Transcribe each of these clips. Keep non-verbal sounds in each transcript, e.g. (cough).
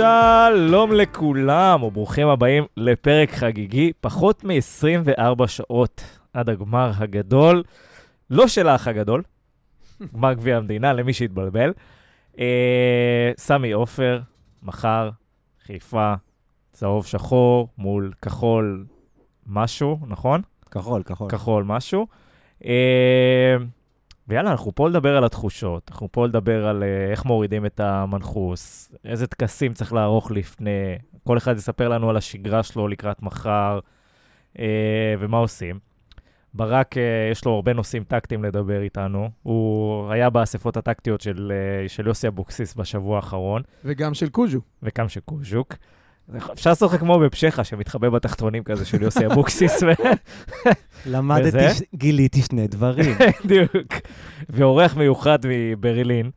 שלום לכולם, וברוכים הבאים לפרק חגיגי, פחות מ-24 שעות עד הגמר הגדול, לא של האח הגדול, (laughs) גמר גביע המדינה, למי שהתבלבל. אה, סמי עופר, מחר, חיפה, צהוב שחור מול כחול משהו, נכון? כחול, כחול. כחול משהו. אה, ויאללה, אנחנו פה לדבר על התחושות, אנחנו פה לדבר על uh, איך מורידים את המנחוס, איזה טקסים צריך לערוך לפני, כל אחד יספר לנו על השגרה שלו לקראת מחר, uh, ומה עושים. ברק, uh, יש לו הרבה נושאים טקטיים לדבר איתנו. הוא היה באספות הטקטיות של, uh, של יוסי אבוקסיס בשבוע האחרון. וגם של קוז'ו. וגם של קוז'וק. אפשר לעשות לך כמו בפשחה, שמתחבא בתחתונים כזה של יוסי אבוקסיס. למדתי. גיליתי שני דברים. (laughs) בדיוק. ואורח מיוחד מברלין,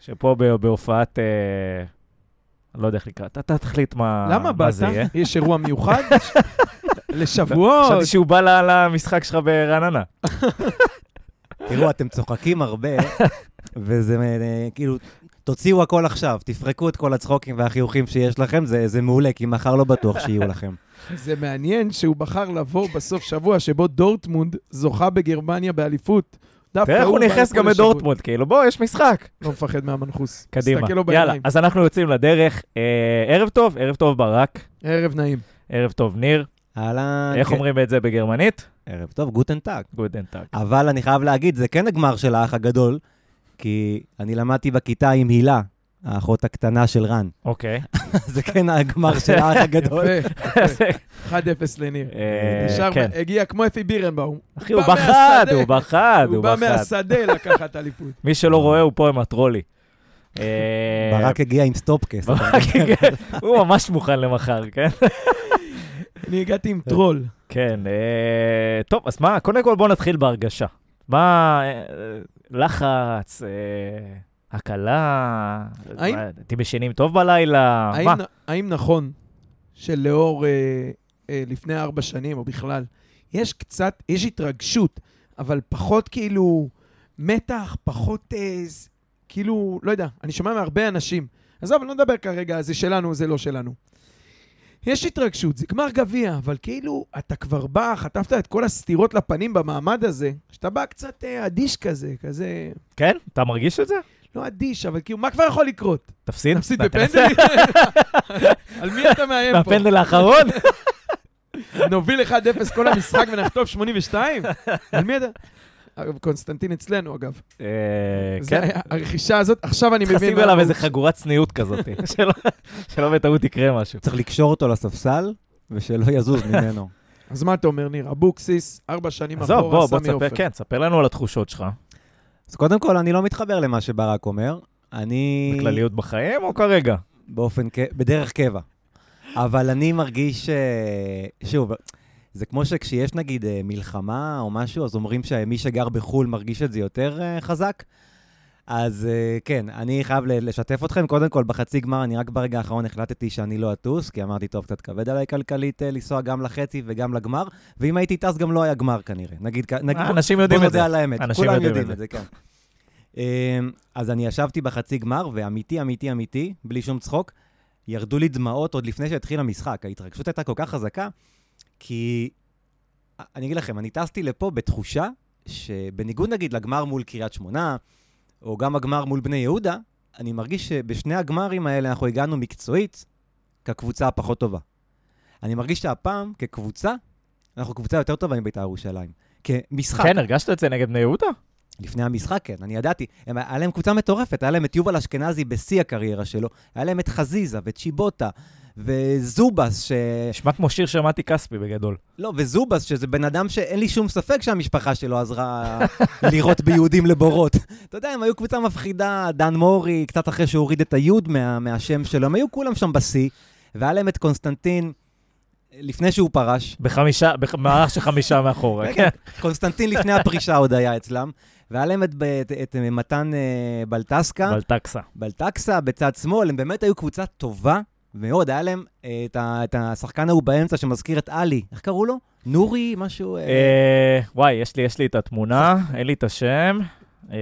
שפה בהופעת, אה, אני לא יודע איך לקרוא, אתה תחליט מה, למה מה זה באת? יהיה. יש אירוע מיוחד? (laughs) לשבועות? חשבתי שהוא בא למשחק שלך ברעננה. (laughs) תראו, אתם צוחקים הרבה, וזה אה, כאילו, תוציאו הכל עכשיו, תפרקו את כל הצחוקים והחיוכים שיש לכם, זה, זה מעולה, כי מחר לא בטוח שיהיו לכם. (laughs) זה מעניין שהוא בחר לבוא בסוף שבוע שבו דורטמונד זוכה בגרמניה באליפות. דווקא תראה איך הוא נכנס גם. לדורטמונד, כאילו, בוא, יש משחק. (laughs) לא מפחד מהמנחוס. קדימה. תסתכל לו יאללה. אז אנחנו יוצאים לדרך. אה, ערב טוב, ערב טוב ברק, ערב נעים. ערב טוב ניר. אהלן, איך כן. אומרים את זה בגרמנית? ערב טוב. גודן טאק. אבל אני חייב להגיד, זה כן הגמר של האח הגדול, כי אני למדתי בכיתה עם הילה, האחות הקטנה של רן. אוקיי. (laughs) זה כן הגמר של האח (laughs) הגדול. יפה, (laughs) יפה. 1-0 לניר. אה, נשאר, כן. הגיע כמו אפי בירנבאום. אחי, הוא בחד. הוא בחד, הוא הוא בא. מהשדה לקחת אליפות. מי שלא רואה, הוא פה עם הטרולי. אה, ברק הגיע עם סטופקס. ברק הגיע- הוא ממש מוכן למחר, כן? אני הגעתי עם טרול. כן, אה, טוב, אז מה, קודם כל בואו נתחיל בהרגשה. מה, אה, לחץ, אה, הקלה, האם- אתם ישנים טוב בלילה? האם, מה? האם נכון שלאור אה, אה, לפני ארבע שנים, או בכלל, יש קצת, יש התרגשות, אבל פחות כאילו מתח, פחות אה, כאילו, לא יודע, אני שומע מהרבה אנשים. עזוב, אני לא מדבר כרגע, זה שלנו, זה לא שלנו. יש התרגשות, זה גמר גביע, אבל כאילו, אתה כבר בא, חטפת את כל הסתירות לפנים במעמד הזה, שאתה בא קצת אה, אדיש כזה, כזה, כן? אתה מרגיש את זה? לא אדיש, אבל כאילו, מה כבר יכול לקרות? תפסיד? תנסה? בפנדלים? (laughs) על מי אתה מאיים פה? בפנדל האחרון? (laughs) נוביל 1-0 כל המשחק ונחטוף 82? על מי אתה? אגב, קונסטנטין אצלנו, אגב. אה, כן. הרכישה הזאת, עכשיו אני מבין... צריך לשים מה עליו. איזה חגורת צניעות כזאת, (laughs) שלא- בטעות יקרה משהו. צריך לקשור אותו לספסל, ושלא יזוז (laughs) ממנו. אז מה אתה אומר, ניר? אבוקסיס, ארבע שנים עזוב, אחורה, בוא, בוא סמי עופר. תספר, כן, תספר לנו על התחושות שלך. אז קודם כל, אני לא מתחבר למה שברק אומר. אני... בכלליות בחיים או כרגע? באופן, ק- בדרך קבע. אבל אני מרגיש, אה, שוב, זה כמו שכשיש נגיד אה, מלחמה או משהו, אז אומרים שמי שגר בחו"ל מרגיש את זה יותר אה, חזק. אז אה, כן, אני חייב לשתף אתכם. קודם כל, בחצי גמר, אני רק ברגע האחרון החלטתי שאני לא אטוס, כי אמרתי, טוב, קצת כבד עליי כלכלית לנסוע גם לחצי וגם לגמר, ואם הייתי טס גם לא היה גמר כנראה. נגיד, נגיד אנשים יודעים בוא את זה. נודה על האמת, אנשים כולם יודעים יודעים את זה, כן. אז אני ישבתי בחצי גמר, ואמיתי, אמיתי, אמיתי, בלי שום צחוק, ירדו לי דמעות עוד לפני שהתחיל המשחק. ההתרגשות הייתה כל כך חזקה, כי... אני אגיד לכם, אני טסתי לפה בתחושה שבניגוד נגיד לגמר מול קריית שמונה, או גם הגמר מול בני יהודה, אני מרגיש שבשני הגמרים האלה אנחנו הגענו מקצועית כקבוצה הפחות טובה. אני מרגיש שהפעם, כקבוצה, אנחנו קבוצה יותר טובה מבית"ר ירושלים. כמשחק. כן, הרגשת את זה נגד בני יהודה? לפני המשחק, כן, אני ידעתי. הם, היה להם קבוצה מטורפת, היה להם את יובל אשכנזי בשיא הקריירה שלו, היה להם את חזיזה וצ'יבוטה וזובס, ש... נשמע כמו שיר שמעתי כספי בגדול. לא, וזובס, שזה בן אדם שאין לי שום ספק שהמשפחה שלו עזרה (laughs) לירות ביהודים לבורות. אתה יודע, הם היו קבוצה מפחידה, דן מורי, קצת אחרי שהוא הוריד את היוד מה, מהשם שלו, הם היו כולם שם בשיא, והיה להם את קונסטנטין לפני שהוא פרש. בחמישה, במערך של חמישה מאחורה, (laughs) כן. קונסטנטין לפני הפרישה עוד היה אצלם, והיה להם את, את, את מתן אה, בלטסקה. בלטקסה. בלטקסה בצד שמאל, הם באמת היו קבוצה טובה מאוד. היה להם אה, את, ה, את השחקן ההוא באמצע שמזכיר את עלי, איך קראו לו? נורי, משהו... אה, אה, וואי, יש לי, יש לי את התמונה, אין לי את השם. אה,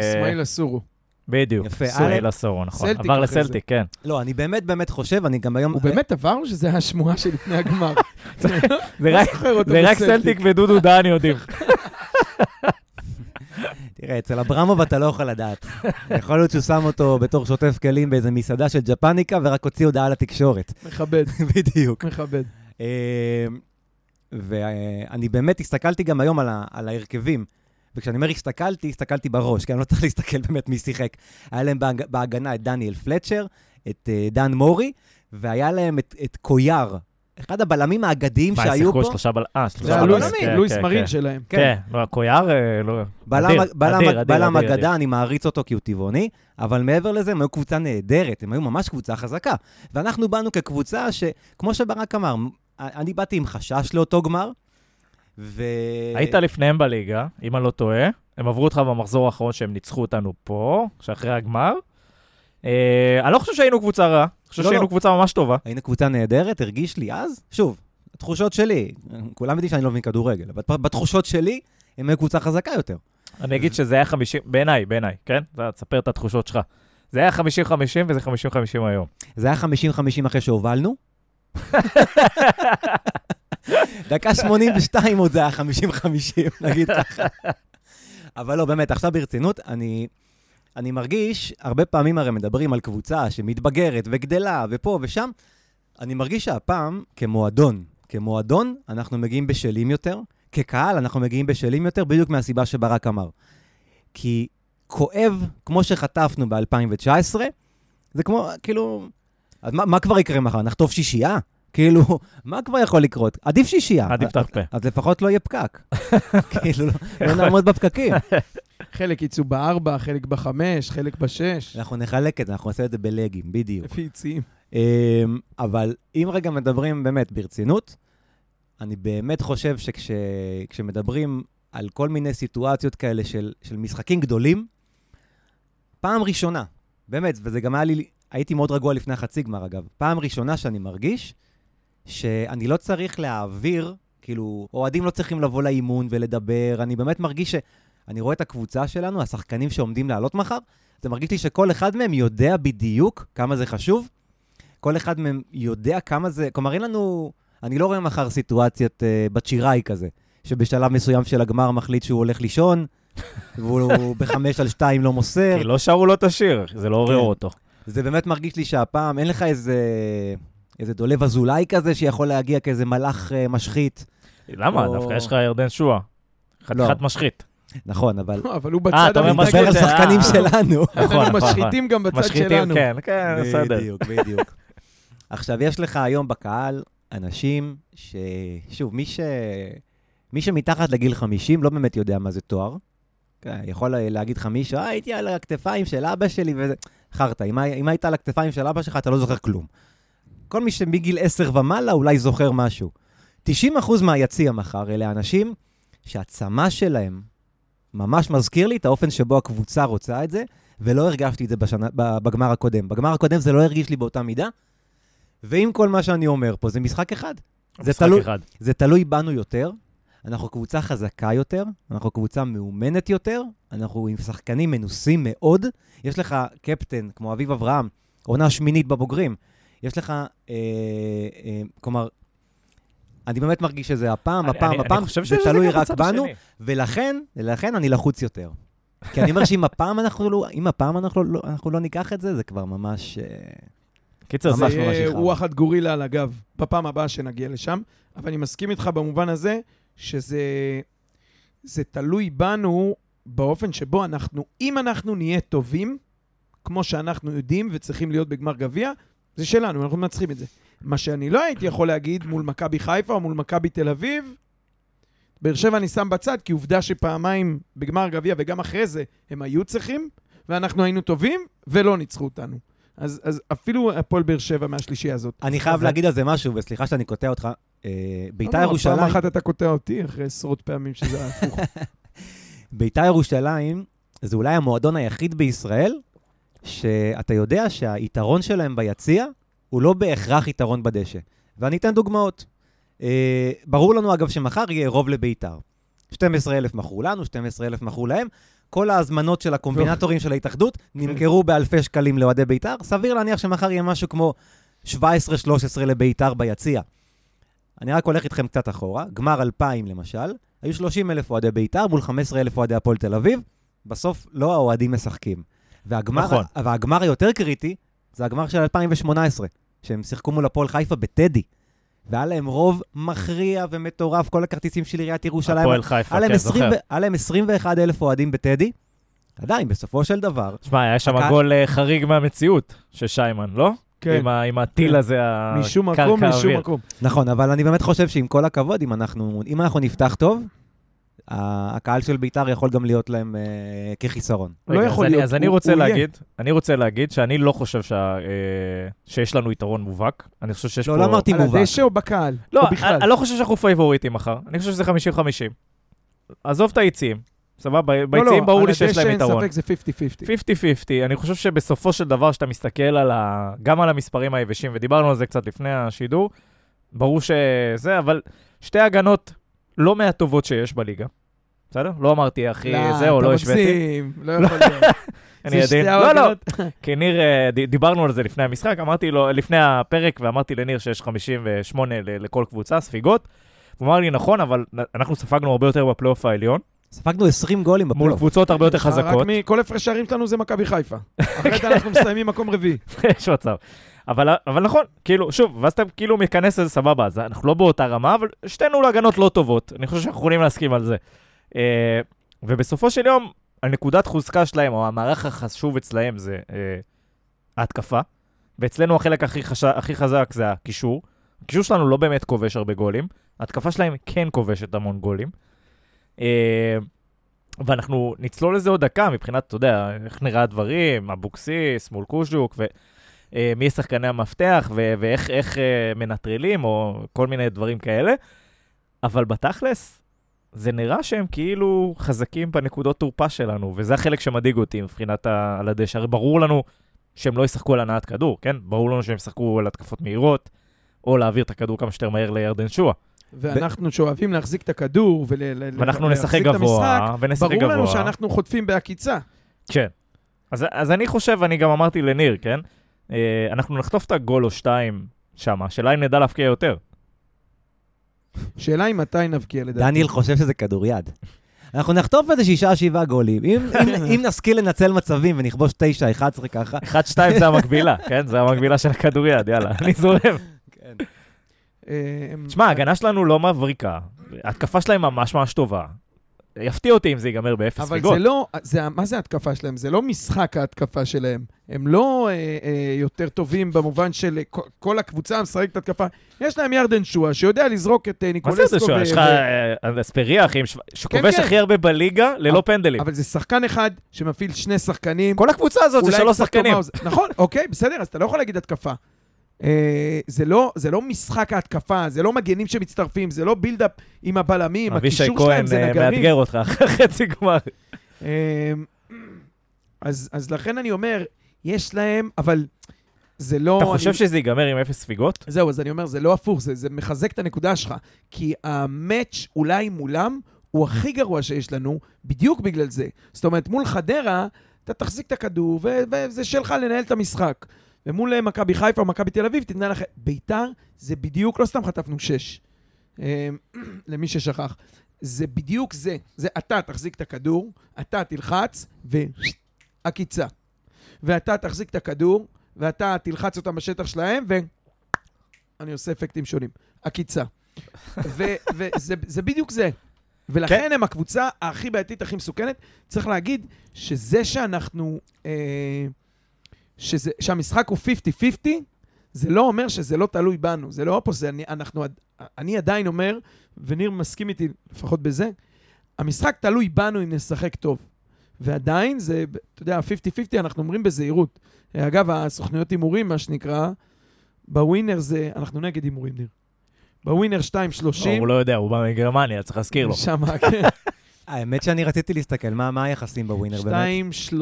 אסמאעיל אסורו. בדיוק. יפה, א', עשור, נכון. סלטיק עבר. לסלטיק, כן. לא, אני באמת באמת חושב, אני גם היום... הוא באמת עבר או שזה השמועה שלפני הגמר? (laughs) זה לא רק- בסלטיק. סלטיק ודודו דן יודעים. (laughs) תראה, אצל אברמוב אתה לא יכול לדעת. יכול להיות שהוא שם אותו בתור שוטף כלים באיזה מסעדה של ג'פניקה, ורק הוציא הודעה לתקשורת. מכבד, (laughs) בדיוק. מכבד. אה, ואני באמת הסתכלתי גם היום על, ה, על ההרכבים. וכשאני אומר הסתכלתי, הסתכלתי בראש, כי אני לא צריך להסתכל באמת מי שיחק. היה להם בהג, בהגנה את דניאל פלצ'ר, את uh, דן מורי, והיה להם את, את קויאר, אחד הבלמים האגדיים מה, הם שהיו שיחקו פה. שלושה בל... אה, שלושה בלמים, לואיס- כן, לואיס כן, מרין כן. שלהם. כן, לא, קויאר, לא... בלם, אגדה. אני מעריץ אותו כי הוא טבעוני, אבל מעבר לזה, הם היו קבוצה נהדרת, הם היו ממש קבוצה חזקה. ואנחנו באנו כקבוצה שכמו שברק אמר, אני באתי עם חשש לאותו גמר, ו... היית לפניהם בליגה, אם אני לא טועה. הם עברו אותך במחזור האחרון שהם ניצחו אותנו פה, שאחרי הגמר. אה, אני לא חושב שהיינו קבוצה רעה, אני חושב לא, שהיינו לא. קבוצה ממש טובה. היינו קבוצה נהדרת, הרגיש לי אז, שוב, התחושות שלי, כולם יודעים שאני לא מבין כדורגל, אבל בתחושות שלי, הם היו קבוצה חזקה יותר. אני אגיד שזה היה 50, בעיניי, בעיניי, כן? תספר את התחושות שלך. זה היה 50-50 וזה 50-50 היום. זה היה 50-50 אחרי שהובלנו. (laughs) דקה 82 עוד זה היה 50-50, נגיד ככה. אבל לא, באמת, עכשיו ברצינות, אני, אני מרגיש, הרבה פעמים הרי מדברים על קבוצה שמתבגרת וגדלה ופה ושם, אני מרגיש שהפעם, כמועדון, כמועדון, אנחנו מגיעים בשלים יותר, כקהל אנחנו מגיעים בשלים יותר, בדיוק מהסיבה שברק אמר. כי כואב, כמו שחטפנו ב-2019, זה כמו, כאילו, אז מה, מה כבר יקרה מחר? נחטוף שישייה? כאילו, מה כבר יכול לקרות? עדיף שישייה. עדיף תחפה. אז לפחות לא יהיה פקק. (laughs) כאילו, לא, לא נעמוד בפקקים. חלק יצאו בארבע, חלק בחמש, חלק בשש. אנחנו נחלק את זה, אנחנו נעשה את זה בלגים, בדיוק. לפי יציאים. אמ, אבל אם רגע מדברים באמת ברצינות, אני באמת חושב שכשמדברים על כל מיני סיטואציות כאלה של, של משחקים גדולים, פעם ראשונה, באמת, וזה גם היה לי, הייתי מאוד רגוע לפני החצי גמר אגב, פעם ראשונה שאני מרגיש שאני לא צריך להעביר, כאילו, אוהדים לא צריכים לבוא לאימון ולדבר, אני באמת מרגיש שאני רואה את הקבוצה שלנו, השחקנים שעומדים לעלות מחר, זה מרגיש לי שכל אחד מהם יודע בדיוק כמה זה חשוב, כל אחד מהם יודע כמה זה, כלומר, אין לנו, אני לא רואה מחר סיטואציית uh, בת שיראי כזה, שבשלב מסוים של הגמר מחליט שהוא הולך לישון, (laughs) והוא בחמש על שתיים לא מוסר. כי לא שרו לו את השיר, זה לא עורר כן. אותו. זה באמת מרגיש לי שהפעם אין לך איזה, איזה דולב אזולאי כזה שיכול להגיע כאיזה מלאך uh, משחית. למה? או- דווקא יש לך ירדן שואה. חתיכת משחית. נכון, אבל... אבל הוא אה, בצד אתה אומר משחית, על אה, שחקנים אה. שלנו. נכון, נכון, נכון. משחיתים גם בצד משחיתים, שלנו. כן, כן, בסדר. בדיוק, בדיוק. עכשיו, יש לך היום בקהל אנשים ש... שוב, מי, ש... מי שמתחת לגיל 50 לא באמת יודע מה זה תואר. כן, יכול להגיד לך מישהו, אה, הייתי על הכתפיים של אבא שלי וזה... חרטא, אם היית על הכתפיים של אבא שלך, אתה לא זוכר כלום. כל מי שמגיל 10 ומעלה אולי זוכר משהו. 90% מהיציע מחר אלה אנשים שהצמא שלהם ממש מזכיר לי את האופן שבו הקבוצה רוצה את זה, ולא הרגשתי את זה בשנה, בגמר הקודם. בגמר הקודם זה לא הרגיש לי באותה מידה, ועם כל מה שאני אומר פה, זה משחק אחד. זה משחק תלוי- אחד. זה תלוי בנו יותר, אנחנו קבוצה חזקה יותר, אנחנו קבוצה מאומנת יותר, אנחנו עם שחקנים מנוסים מאוד. יש לך קפטן כמו אביב אברהם, עונה שמינית בבוגרים. יש לך, אה, אה, כלומר, אני באמת מרגיש שזה הפעם, הפעם, אני- הפעם, אני זה תלוי רק בנו, השני. ולכן, ולכן אני לחוץ יותר. (laughs) כי אני אומר שאם הפעם אנחנו לא, אם הפעם אנחנו לא, אנחנו לא ניקח את זה, זה כבר ממש... אה, קיצר, זה... יכאב. רוחת גורילה על הגב, בפעם הבאה שנגיע לשם. אבל אני מסכים איתך במובן הזה, שזה זה תלוי בנו באופן שבו אנחנו, אם אנחנו נהיה טובים, כמו שאנחנו יודעים וצריכים להיות בגמר גביע, זה שלנו, אנחנו מנצחים את זה. מה שאני לא הייתי יכול להגיד מול מכבי חיפה או מול מכבי תל אביב, באר שבע אני שם בצד, כי עובדה שפעמיים בגמר גביע וגם אחרי זה הם היו צריכים, ואנחנו היינו טובים ולא ניצחו אותנו. אז, אז אפילו הפועל באר שבע מהשלישייה הזאת. אני חייב להגיד על זה משהו, וסליחה שאני קוטע אותך. אה, ביתר לא, לא, ירושלים... פעם אחת אתה קוטע אותי אחרי עשרות פעמים שזה היה הפוך. (laughs) ביתר ירושלים זה אולי המועדון היחיד בישראל שאתה יודע שהיתרון שלהם ביציע הוא לא בהכרח יתרון בדשא. ואני אתן דוגמאות. אה, ברור לנו, אגב, שמחר יהיה רוב לביתר. 12,000 מכרו לנו, 12,000 מכרו להם. כל ההזמנות של הקומבינטורים של ההתאחדות נמכרו באלפי שקלים לאוהדי בית"ר. סביר להניח שמחר יהיה משהו כמו 17-13 לבית"ר ביציע. אני רק הולך איתכם קצת אחורה. גמר 2000 למשל, היו 30 אלף אוהדי בית"ר מול 15 אלף אוהדי הפועל תל אביב. בסוף לא האוהדים משחקים. והגמר, נכון. והגמר היותר קריטי זה הגמר של 2018, שהם שיחקו מול הפועל חיפה בטדי. והיה להם רוב מכריע ומטורף, כל הכרטיסים של עיריית ירושלים. הפועל חיפה, כן, 20 זוכר. היה להם 21 אלף אוהדים בטדי. עדיין, בסופו של דבר, שמע, היה שם הקהל- גול אה, חריג מהמציאות של שיימן, לא? כן. עם ה- עם הטיל כן. הזה, משום הקרקע מקום, משום האוויר. מקום. נכון, אבל אני באמת חושב שעם כל הכבוד, אם אנחנו, אם אנחנו נפתח טוב, הקהל של בית"ר יכול גם להיות להם אה, כחיסרון. לא יכול אז אני- להיות, אז אני רוצה הוא יהיה. להגיד, אני רוצה להגיד שאני לא חושב שה- אה, שיש לנו יתרון מובהק. אני חושב שיש פה... לא, לא אמרתי על מובהק. הדשא או בקהל? לא, או בכלל? אני אני לא חושב שאנחנו פייבוריטים מחר. אני חושב שזה 50-50. עזוב את היציעים, סבבה? ב- ביציעים ברור לי שיש להם יתרון. על הדשא אין ספק זה 50-50. 50-50, אני חושב שבסופו של דבר, כשאתה מסתכל על ה... גם על המספרים היבשים, ודיברנו על זה קצת לפני השידור, ברור שזה, אבל שתי הגנות לא מהטובות שיש בליגה. בסדר? לא אמרתי הכי זה, או לא השוויתי. אתה מגזים, לא יכול להיות. (laughs) אני עדין. לא, לא. (laughs) כי ניר, אה, דיברנו על זה לפני המשחק, אמרתי לו, לפני הפרק, ואמרתי לניר שיש 58 ל- לכל קבוצה, ספיגות. הוא אמר לי, נכון, אבל אנחנו ספגנו הרבה יותר בפלייאוף העליון, ספגנו 20 גולים מול בפלייאוף. קבוצות הרבה יותר חזקות. רק מכל הפרש שערים שלנו זה מכבי חיפה. (laughs) אחרת אנחנו מסיימים מקום רביעי. יש מצב. אבל, אבל נכון, כאילו, שוב, ואז אתה כאילו מכנס לזה סבבה, אז אנחנו לא באותה רמה, אבל שתינו להגנות לא טובות. אני חושב שאנחנו יכולים להסכים על זה. אה, ובסופו של יום, הנקודת חוזקה שלהם, או המערך החשוב אצלהם זה אה, ההתקפה. ואצלנו החלק הכי, חש... הכי חזק זה הקישור. הקישור שלנו לא באמת כובש הרבה גולים, ההתקפה שלהם כן כובשת המון גולים. אה, ואנחנו נצלול לזה עוד דקה מבחינת, אתה יודע, איך נראה הדברים, אבוקסיס מול קוז'וק, ומי יהיה שחקני המפתח, ו- ואיך איך, אה, מנטרלים, או כל מיני דברים כאלה. אבל בתכלס, זה נראה שהם כאילו חזקים בנקודות תורפה שלנו, וזה החלק שמדאיג אותי מבחינת ה- על הדשא. הרי ברור לנו שהם לא ישחקו על הנעת כדור, כן? ברור לנו שהם ישחקו על התקפות מהירות, או להעביר את הכדור כמה שיותר מהר לירדן שואה. ואנחנו שאוהבים להחזיק את הכדור ול- ואנחנו נשחק להחזיק את המשחק, גבוה, ונשחק ברור גבוה. לנו שאנחנו חוטפים בעקיצה. כן. אז, אז אני חושב, אני גם אמרתי לניר, כן? אה, אנחנו נחטוף את הגול או שתיים שם, השאלה אם נדע להבקיע יותר. שאלה היא מתי נבקיע לדעתי. דניאל חושב שזה כדוריד. אנחנו נחטוף איזה שישה, שבעה גולים. אם, אם, (laughs) אם נשכיל לנצל מצבים ונכבוש תשע, 11 ככה, 1-2 זה המקבילה, (laughs) כן? זה המקבילה של הכדוריד, יאללה, אני זורם. אה, תשמע, ההגנה שלנו לא מבריקה, ההתקפה שלהם ממש ממש טובה. יפתיע אותי אם זה ייגמר באפס אבל ספיגות. זה לא, זה, מה זה ההתקפה שלהם? זה לא משחק ההתקפה שלהם. הם לא אה, אה, יותר טובים במובן של אה, כל, כל הקבוצה משחקת התקפה. יש להם ירדן שואה שיודע לזרוק את אה, מה ניקולסקו. זה זה שואל? יש לך אה, אספריה, אחי, ש- שכובש כן. הכי הרבה בליגה ללא אבל- פנדלים. אבל זה שחקן אחד שמפעיל שני שחקנים. כל הקבוצה הזאת זה שלוש שחקנים. תומאוז. נכון, אוקיי, בסדר, אז אתה לא יכול להגיד התקפה. אה, זה, לא, זה לא משחק ההתקפה, זה לא מגנים שמצטרפים, זה לא בילדאפ עם הבלמים, אבישי הקישור שלהם כהן זה אה, נגרים. מאתגר אותך (laughs) אחרי חצי גמר. אה, אז, אז לכן אני אומר, יש להם, אבל זה לא... אתה חושב אני... שזה ייגמר עם אפס ספיגות? זהו, אז אני אומר, זה לא הפוך, זה, זה מחזק את הנקודה שלך. כי המאץ' אולי מולם הוא הכי גרוע שיש לנו, בדיוק בגלל זה. זאת אומרת, מול חדרה, אתה תחזיק את הכדור, וזה שלך לנהל את המשחק. ומול אה, מכבי חיפה או מכבי תל אביב, תתנהל אחרת. ביתר, זה בדיוק, לא סתם חטפנו שש. אה, (clears throat) למי ששכח. זה בדיוק זה. זה אתה תחזיק את הכדור, אתה תלחץ, ועקיצה. ואתה תחזיק את הכדור, ואתה תלחץ אותם בשטח שלהם, ו... אני עושה אפקטים שונים. עקיצה. (laughs) וזה זה בדיוק זה. ולכן כן. הם הקבוצה הכי בעייתית, הכי מסוכנת. צריך להגיד שזה שאנחנו... אה, שזה, שהמשחק הוא 50-50, זה לא אומר שזה לא תלוי בנו. זה לא אופוס, אני, אנחנו, אני עדיין אומר, וניר מסכים איתי לפחות בזה, המשחק תלוי בנו אם נשחק טוב. ועדיין זה, אתה יודע, 50-50, אנחנו אומרים בזהירות. אגב, הסוכנויות הימורים, מה שנקרא, בווינר זה, אנחנו נגד הימורים, ניר. בווינר 2.30. לא, הוא לא יודע, הוא בא מגרמניה, צריך להזכיר לו. שמה, (laughs) כן. האמת שאני רציתי להסתכל, מה, מה היחסים בווינר באמת? 2.30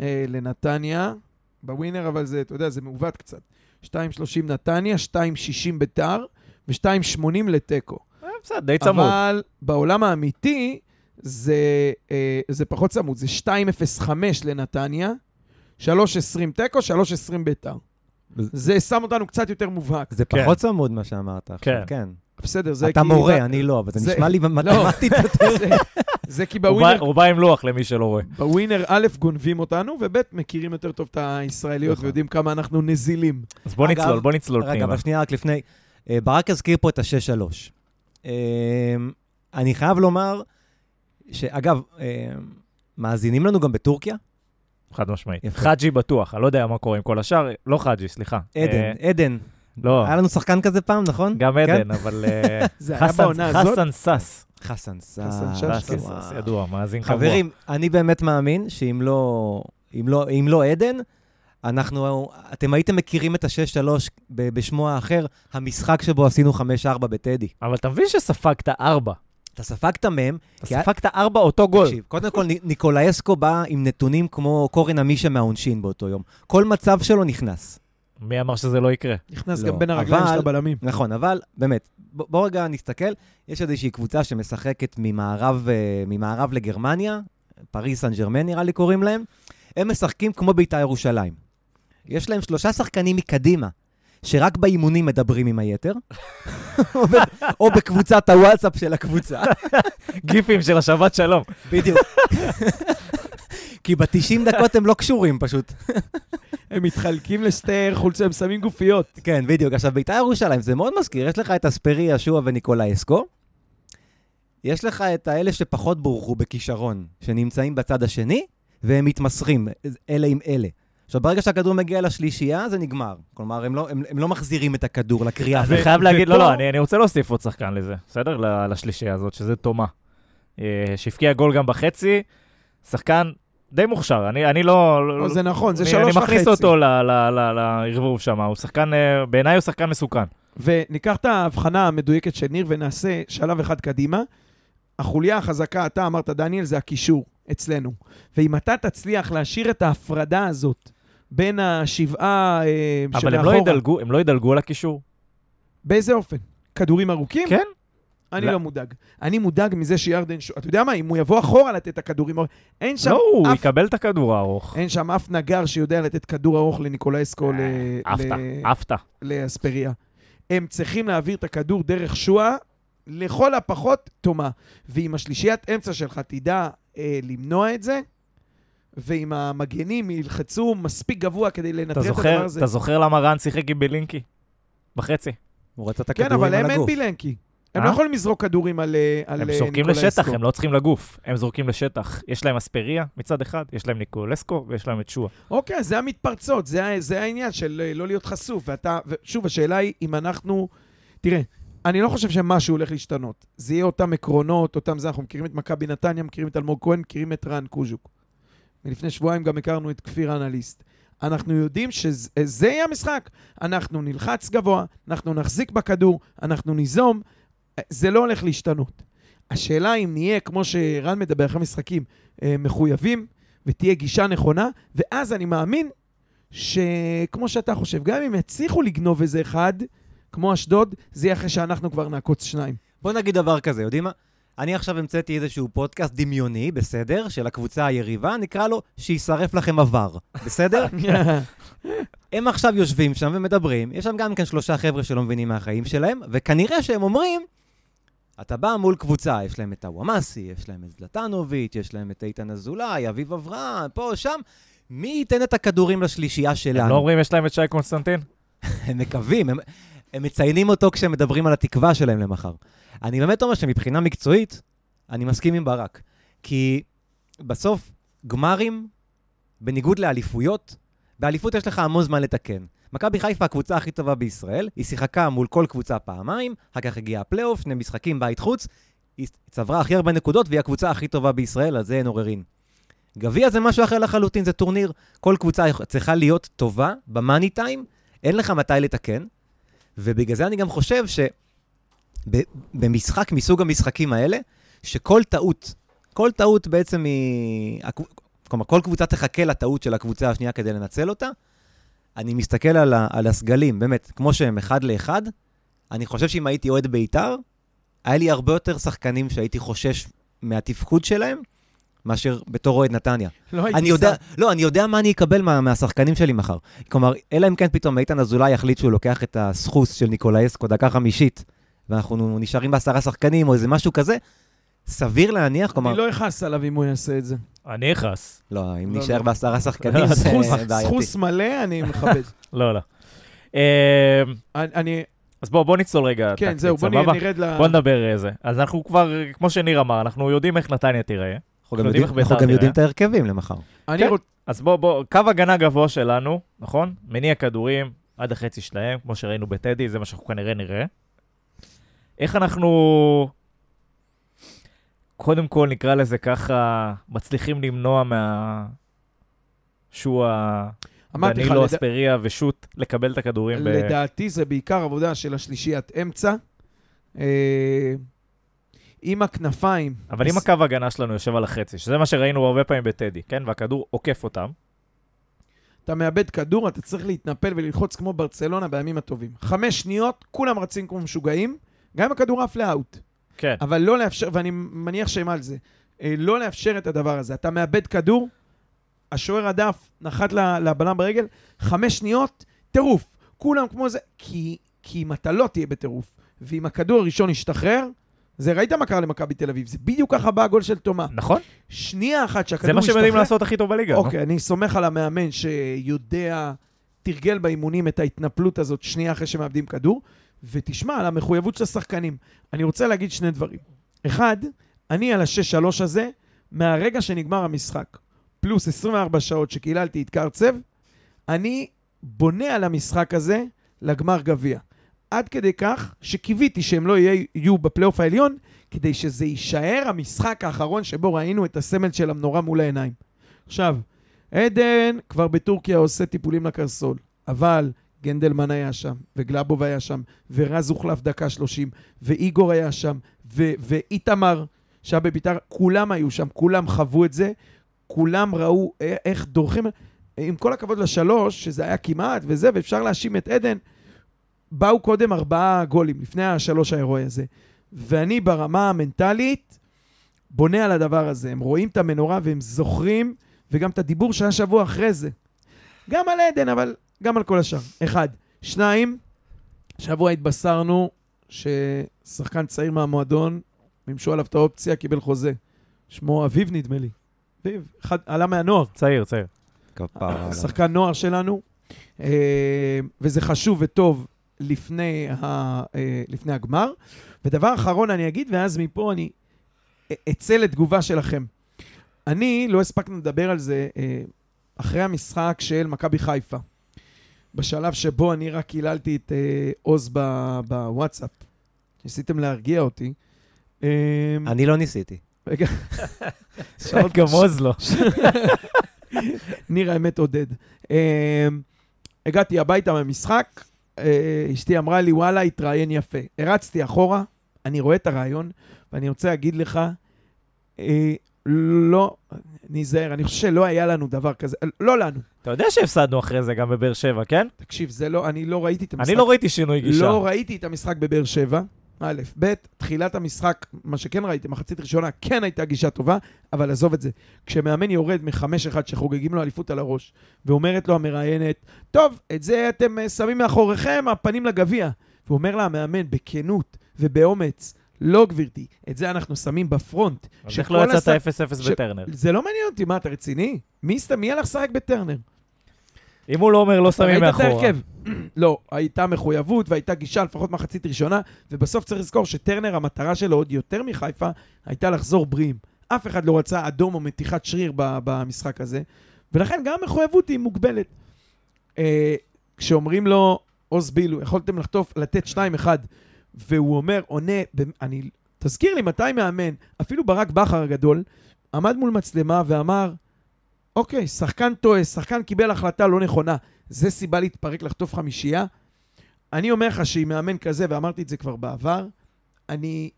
אה, לנתניה, בווינר, אבל זה, אתה יודע, זה מעוות קצת. 2.30 נתניה, 2.60 ביתר ו-2.80 לתיקו. אה, בסדר, די צמוד. אבל בעולם האמיתי, זה, אה, זה פחות צמוד, זה 2.05 לנתניה, 3.20 תיקו, 3.20 ביתר. זה שם אותנו קצת יותר מובהק. זה כן. פחות צמוד מה שאמרת עכשיו, כן. בסדר, זה אתה כי... מורה, ב- אני לא, אבל זה זה- נשמע לי לא. מתמטית (laughs) יותר. זה, זה כמו בווינר, הוא בא עם לוח למי שלא רואה. בווינר א' גונבים אותנו, וב' מכירים יותר טוב את הישראליות נכון. ויודעים כמה אנחנו נזילים. אז בוא אגב, נצלול, בוא נצלול רגע, פנימה. אבל שנייה, רק לפני. אה, ברק הזכיר פה את ה-6-3. אה, אני חייב לומר, שאגב, אה, מאזינים לנו גם בטורקיה? חד משמעית. חאג'י בטוח, אני לא יודע מה קורה עם כל השאר. לא חאג'י, סליחה. עדן, אה, עדן. לא, היה לנו שחקן כזה פעם, נכון? גם כן? עדן, אבל אה, (laughs) זה היה חסן בעונה הזאת. חסן סס. חסן סאס. חסן סס, כן. סס, ידוע, מאזין קבוע. חברים, אני באמת מאמין שאם לא, אם לא, אם לא עדן, אנחנו, אתם הייתם מכירים את ה-6-3 ב- בשמו האחר, המשחק שבו עשינו 5-4 בטדי. אבל אתה מבין שספגת ארבע. אתה ספגת מהם, אתה ספגת ארבע אותו גול. תקשיב, קודם כל, ני- ניקולאסקו בא עם נתונים כמו קורן עמישה מהעונשין באותו יום. כל מצב שלו נכנס. מי אמר שזה לא יקרה? נכנס לא, גם בין הרגליים אבל- של הבלמים. נכון, אבל באמת, ב- בוא רגע נסתכל, יש איזושהי קבוצה שמשחקת ממערב, אה, ממערב לגרמניה, פריס סן ג'רמן נראה לי קוראים להם, הם משחקים כמו בית"ר ירושלים. יש להם שלושה שחקנים מקדימה, שרק באימונים מדברים עם היתר, (laughs) או ב- או בקבוצת הוואטסאפ של הקבוצה. (laughs) גיפים של השבת שלום. בדיוק. (laughs) כי ב-90 דקות הם לא קשורים פשוט. הם מתחלקים לשתי חולצות, הם שמים גופיות. כן, בדיוק. עכשיו, בית"ר ירושלים, זה מאוד מזכיר, יש לך את אספרי, ישוע וניקולה אסקו. יש לך את האלה שפחות בורחו בכישרון, שנמצאים בצד השני, והם מתמסרים, אלה עם אלה. עכשיו, ברגע שהכדור מגיע לשלישייה, זה נגמר. כלומר, הם לא, הם, הם לא מחזירים את הכדור לקריאה. אני חייב להגיד, לא, לא, אני אני רוצה להוסיף עוד שחקן לזה, בסדר? לשלישייה הזאת, שזה תומה. אה, שהבקיע גול גם בחצי, שחקן די מוכשר. אני אני לא... או, זה נכון, זה אני- שלוש אני מכניס וחצי. אותו לערבוב שם, הוא שחקן, אה, בעיניי הוא שחקן מסוכן. וניקח את ההבחנה המדויקת של ניר ונעשה שלב אחד קדימה. החוליה החזקה, אתה אמרת, דניאל, זה הקישור אצלנו. ואם אתה תצליח להשאיר את ההפרדה הזאת בין השבעה אה, אבל הם לא שמאחורה, ידלגו, הם לא ידלגו על הקישור. באיזה אופן? כדורים ארוכים? כן. אני לא. לא מודאג. אני מודאג מזה שירדן, ש... אתה יודע מה, אם הוא יבוא אחורה לתת את הכדורים, אין שם לא, הוא אף... יקבל את הכדור הארוך. אין שם אף נגר שיודע לתת כדור ארוך לניקולסקו, ל... עפת, ל- עפת. לאספריה. הם צריכים להעביר את הכדור דרך שואה, לכל הפחות תומה. ואם השלישיית אמצע שלך תדע אה, למנוע את זה, ואם המגנים ילחצו מספיק גבוה כדי לנטרל את הדבר הזה. אתה זוכר למה רן שיחק עם בלינקי? בחצי. הוא רצה את כן, הכדורים אבל על הם אין הגוף. בילנקי. הם אה? לא יכולים לזרוק כדורים על, אה, על הם אה, זורקים ניקולסקו. לשטח, הם לא צריכים לגוף. הם זורקים לשטח. יש להם אספריה מצד אחד, יש להם ניקולסקו ויש להם את שואה. אוקיי, זה המתפרצות, זה, העניין של אה, לא להיות חשוף. ואתה, ושוב, השאלה היא אם אנחנו... תראה, אני לא חושב שמשהו הולך להשתנות. זה יהיה אותם עקרונות, אותם זה, אנחנו מכירים את מכבי נתניה, מכירים את אלמוג כהן, מכירים את רן קוז'וק. ולפני שבועיים גם הכרנו את כפיר אנליסט. אנחנו יודעים שזה יהיה המשחק. אנחנו נלחץ גבוה, אנחנו נחזיק בכדור, אנחנו ניזום, זה לא הולך להשתנות. השאלה אם נהיה, כמו שרן מדבר אחרי משחקים, אה, מחויבים, ותהיה גישה נכונה, ואז אני מאמין שכמו שאתה חושב, גם אם יצליחו לגנוב איזה אחד, כמו אשדוד, זה יהיה אחרי שאנחנו כבר נעקוץ שניים. בוא נגיד דבר כזה, יודעים מה? אני עכשיו המצאתי איזשהו פודקאסט דמיוני, בסדר? של הקבוצה היריבה, נקרא לו שישרף לכם עבר, בסדר? (laughs) הם עכשיו יושבים שם ומדברים, יש שם גם כן שלושה חבר'ה שלא מבינים מהחיים שלהם, וכנראה שהם אומרים, אתה בא מול קבוצה, יש להם את הוואמאסי, יש להם את זלטנוביץ', יש להם את איתן אזולאי, אביב אברהם, פה, שם, מי ייתן את הכדורים לשלישייה הם שלנו? לא אומרים יש להם את שי קונסטנטין? (laughs) הם מקווים, הם, הם מציינים אותו כשהם מדברים על התקווה שלהם למחר. אני באמת אומר שמבחינה מקצועית, אני מסכים עם ברק. כי בסוף, גמרים, בניגוד לאליפויות, באליפות יש לך המון זמן לתקן. מכבי חיפה הקבוצה הכי טובה בישראל, היא שיחקה מול כל קבוצה פעמיים, אחר כך הגיע הפלייאוף, שני משחקים בית חוץ, היא צברה הכי הרבה נקודות והיא הקבוצה הכי טובה בישראל, על זה אין עוררין. גביע זה משהו אחר לחלוטין, זה טורניר. כל קבוצה צריכה להיות טובה במאני טיים, אין לך מתי לתקן, ובגלל זה אני גם חושב שבמשחק מסוג המשחקים האלה, שכל טעות, כל טעות בעצם היא... כלומר, כל קבוצה תחכה לטעות של הקבוצה השנייה כדי לנצל אותה. אני מסתכל על, ה, על הסגלים, באמת, כמו שהם אחד לאחד, אני חושב שאם הייתי אוהד בית"ר, היה לי הרבה יותר שחקנים שהייתי חושש מהתפקוד שלהם, מאשר בתור אוהד נתניה. לא הייתי אני יודע. לא, אני יודע מה אני אקבל מה, מהשחקנים שלי מחר. כלומר, אלא אם כן פתאום איתן אזולאי יחליט שהוא לוקח את הסחוס של ניקולאסקו דקה חמישית, ואנחנו נשארים בעשרה שחקנים או איזה משהו כזה, סביר להניח, כלומר, אני לא אכעס עליו אם הוא יעשה את זה. אני אכעס. לא, אם לא, נישאר לא. בעשרה שחקנים, (laughs) זה בעייתי. סחוס מלא, אני מכבד. (laughs) לא, לא. אה, אני- אז בוא, בוא נצלול רגע. כן, זהו, בוא סבבה? נרד ל... בוא נדבר איזה. אז אנחנו כבר, כמו שניר אמר, אנחנו יודעים איך נתניה תיראה. אנחנו גם יודעים יודעים- איך אנחנו בית"ר גם יודעים תראה. את ההרכבים למחר. אני כן. אז בוא, בוא, קו הגנה גבוה שלנו, נכון? מניע כדורים עד החצי שלהם, כמו שראינו בטדי, זה מה שאנחנו כנראה נראה. איך אנחנו, קודם כל נקרא לזה ככה, מצליחים למנוע מה... שועה, אמרתי לך, דנילו לד- אספריה ושות לקבל את הכדורים ב... לדעתי זה בעיקר עבודה של השלישיית אמצע. אה, עם הכנפיים. אבל אם בס- הקו ההגנה שלנו יושב על החצי, שזה מה שראינו הרבה פעמים בטדי, כן? והכדור עוקף אותם, אתה מאבד כדור, אתה צריך להתנפל וללחוץ כמו ברצלונה בימים הטובים. חמש שניות, כולם רצים כמו משוגעים, גם אם הכדור עף לאאוט. כן. אבל לא לאפשר, ואני מניח שהם על זה, אה, לא לאפשר את הדבר הזה. אתה מאבד כדור, השוער הדף נחת לבלם ברגל, חמש שניות, טירוף. כולם כמו זה, כי, כי אם אתה לא תהיה בטירוף, ואם הכדור הראשון ישתחרר, זה ראית מה קרה למכבי תל אביב, זה בדיוק ככה בא הגול של תומה. נכון? שנייה אחת שהכדור זה מה שהם ישתחרר... יודעים לעשות הכי טוב בליגה. לא? אוקיי, אני סומך על המאמן שיודע, תרגל באימונים את ההתנפלות הזאת שנייה אחרי שמאבדים כדור, ותשמע על המחויבות של השחקנים. אני רוצה להגיד שני דברים. אחד, אני על השש-שלוש הזה, מהרגע שנגמר המשחק, פלוס 24 שעות שקיללתי את קרצב, אני בונה על המשחק הזה לגמר גביע. עד כדי כך שקיוויתי שהם לא יהיו, בפלייאוף העליון, כדי שזה יישאר המשחק האחרון שבו ראינו את הסמל של המנורה מול העיניים. עכשיו, עדן כבר בטורקיה עושה טיפולים לקרסול, אבל גנדלמן היה שם, וגלאבוב היה שם, ורז הוחלף דקה 30, ואיגור היה שם, ו- ואיתמר שהיה בביתר, כולם היו שם, כולם חוו את זה, כולם ראו איך דורכים. עם כל הכבוד לשלוש, שזה היה כמעט וזה, ואפשר להאשים את עדן, באו קודם ארבעה גולים, לפני השלוש ההירואי הזה. ואני ברמה המנטלית בונה על הדבר הזה. הם רואים את המנורה והם זוכרים, וגם את הדיבור שהיה שבוע אחרי זה. גם על עדן, אבל גם על כל השאר. אחד. שניים, שבוע התבשרנו ששחקן צעיר מהמועדון, מימשו עליו את האופציה, קיבל חוזה. שמו אביב, נדמה לי. אביב, אחד, עלה מהנוער. צעיר, צעיר. שחקן נוער שלנו, אה, וזה חשוב וטוב לפני, ה, אה, לפני הגמר. ודבר אחרון אני אגיד, ואז מפה אני אצא לתגובה שלכם. אני, לא הספקנו לדבר על זה אה, אחרי המשחק של מכבי חיפה. בשלב שבו אני רק קיללתי את אה, עוז ב- בוואטסאפ. ניסיתם להרגיע אותי. אה, אני לא ניסיתי. רגע. (laughs) גם עוז לא. ניר האמת עודד. אה, הגעתי הביתה מהמשחק, אה, אשתי אמרה לי, וואלה, התראיין יפה. הרצתי אחורה, אני רואה את הרעיון, ואני רוצה להגיד לך, אה, לא, ניזהר, אני חושב שלא היה לנו דבר כזה, לא לנו. אתה יודע שהפסדנו אחרי זה גם בבאר שבע, כן? תקשיב, זה לא, אני לא ראיתי את המשחק. אני לא ראיתי שינוי גישה. לא ראיתי את המשחק בבאר שבע, א', ב', תחילת המשחק, מה שכן ראיתי, מחצית ראשונה, כן הייתה גישה טובה, אבל עזוב את זה. כשמאמן יורד מחמש אחד שחוגגים לו אליפות על הראש, ואומרת לו המראיינת, טוב, את זה אתם אה, שמים מאחוריכם, הפנים לגביע. ואומר לה המאמן בכנות ובאומץ, לא גברתי, את זה אנחנו שמים בפרונט. אז איך לא יצאת הש- 0-0 ש- בטרנר? זה לא מעניין אותי, מה, אתה רציני? מי מי הלך לשחק בטרנר? אם הוא לא אומר לא שמים מאחורה. (clears throat) לא, הייתה מחויבות והייתה גישה לפחות מחצית ראשונה, ובסוף צריך לזכור שטרנר, המטרה שלו עוד יותר מחיפה, הייתה לחזור בריאים. אף אחד לא רצה אדום או מתיחת שריר במשחק הזה, ולכן גם המחויבות היא מוגבלת. אה, כשאומרים לו, עוז בילו, יכולתם לחטוף, לתת 2-1, והוא אומר, עונה, אני, תזכיר לי מתי מאמן, אפילו ברק בכר הגדול, עמד מול מצלמה ואמר, אוקיי, שחקן טועה, שחקן קיבל החלטה לא נכונה, זה סיבה להתפרק, לחטוף חמישייה? אני אומר לך שעם מאמן כזה, ואמרתי את זה כבר בעבר, אני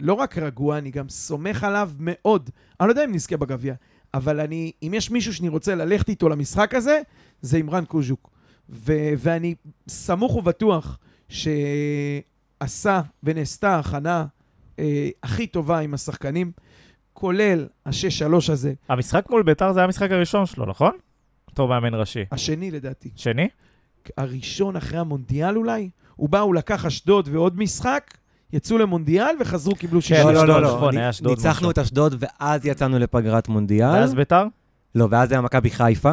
לא רק רגוע, אני גם סומך עליו מאוד. אני לא יודע אם נזכה בגביע, אבל אני, אם יש מישהו שאני רוצה ללכת איתו למשחק הזה, זה אימרן קוז'וק. ו- ואני סמוך ובטוח שעשה ונעשתה הכנה אה, הכי טובה עם השחקנים. כולל ה-6-3 הזה, המשחק מול ביתר זה היה המשחק הראשון שלו, נכון? אותו מאמן ראשי. השני לדעתי, שני? הראשון אחרי המונדיאל אולי, הוא בא, הוא לקח אשדוד ועוד משחק, יצאו למונדיאל וחזרו, קיבלו שישה. כן, לא, לא, לא, נכון, לא. היה אשדוד ניצחנו משהו. את אשדוד ואז יצאנו לפגרת מונדיאל. ואז ביתר? לא, ואז היה מכבי חיפה.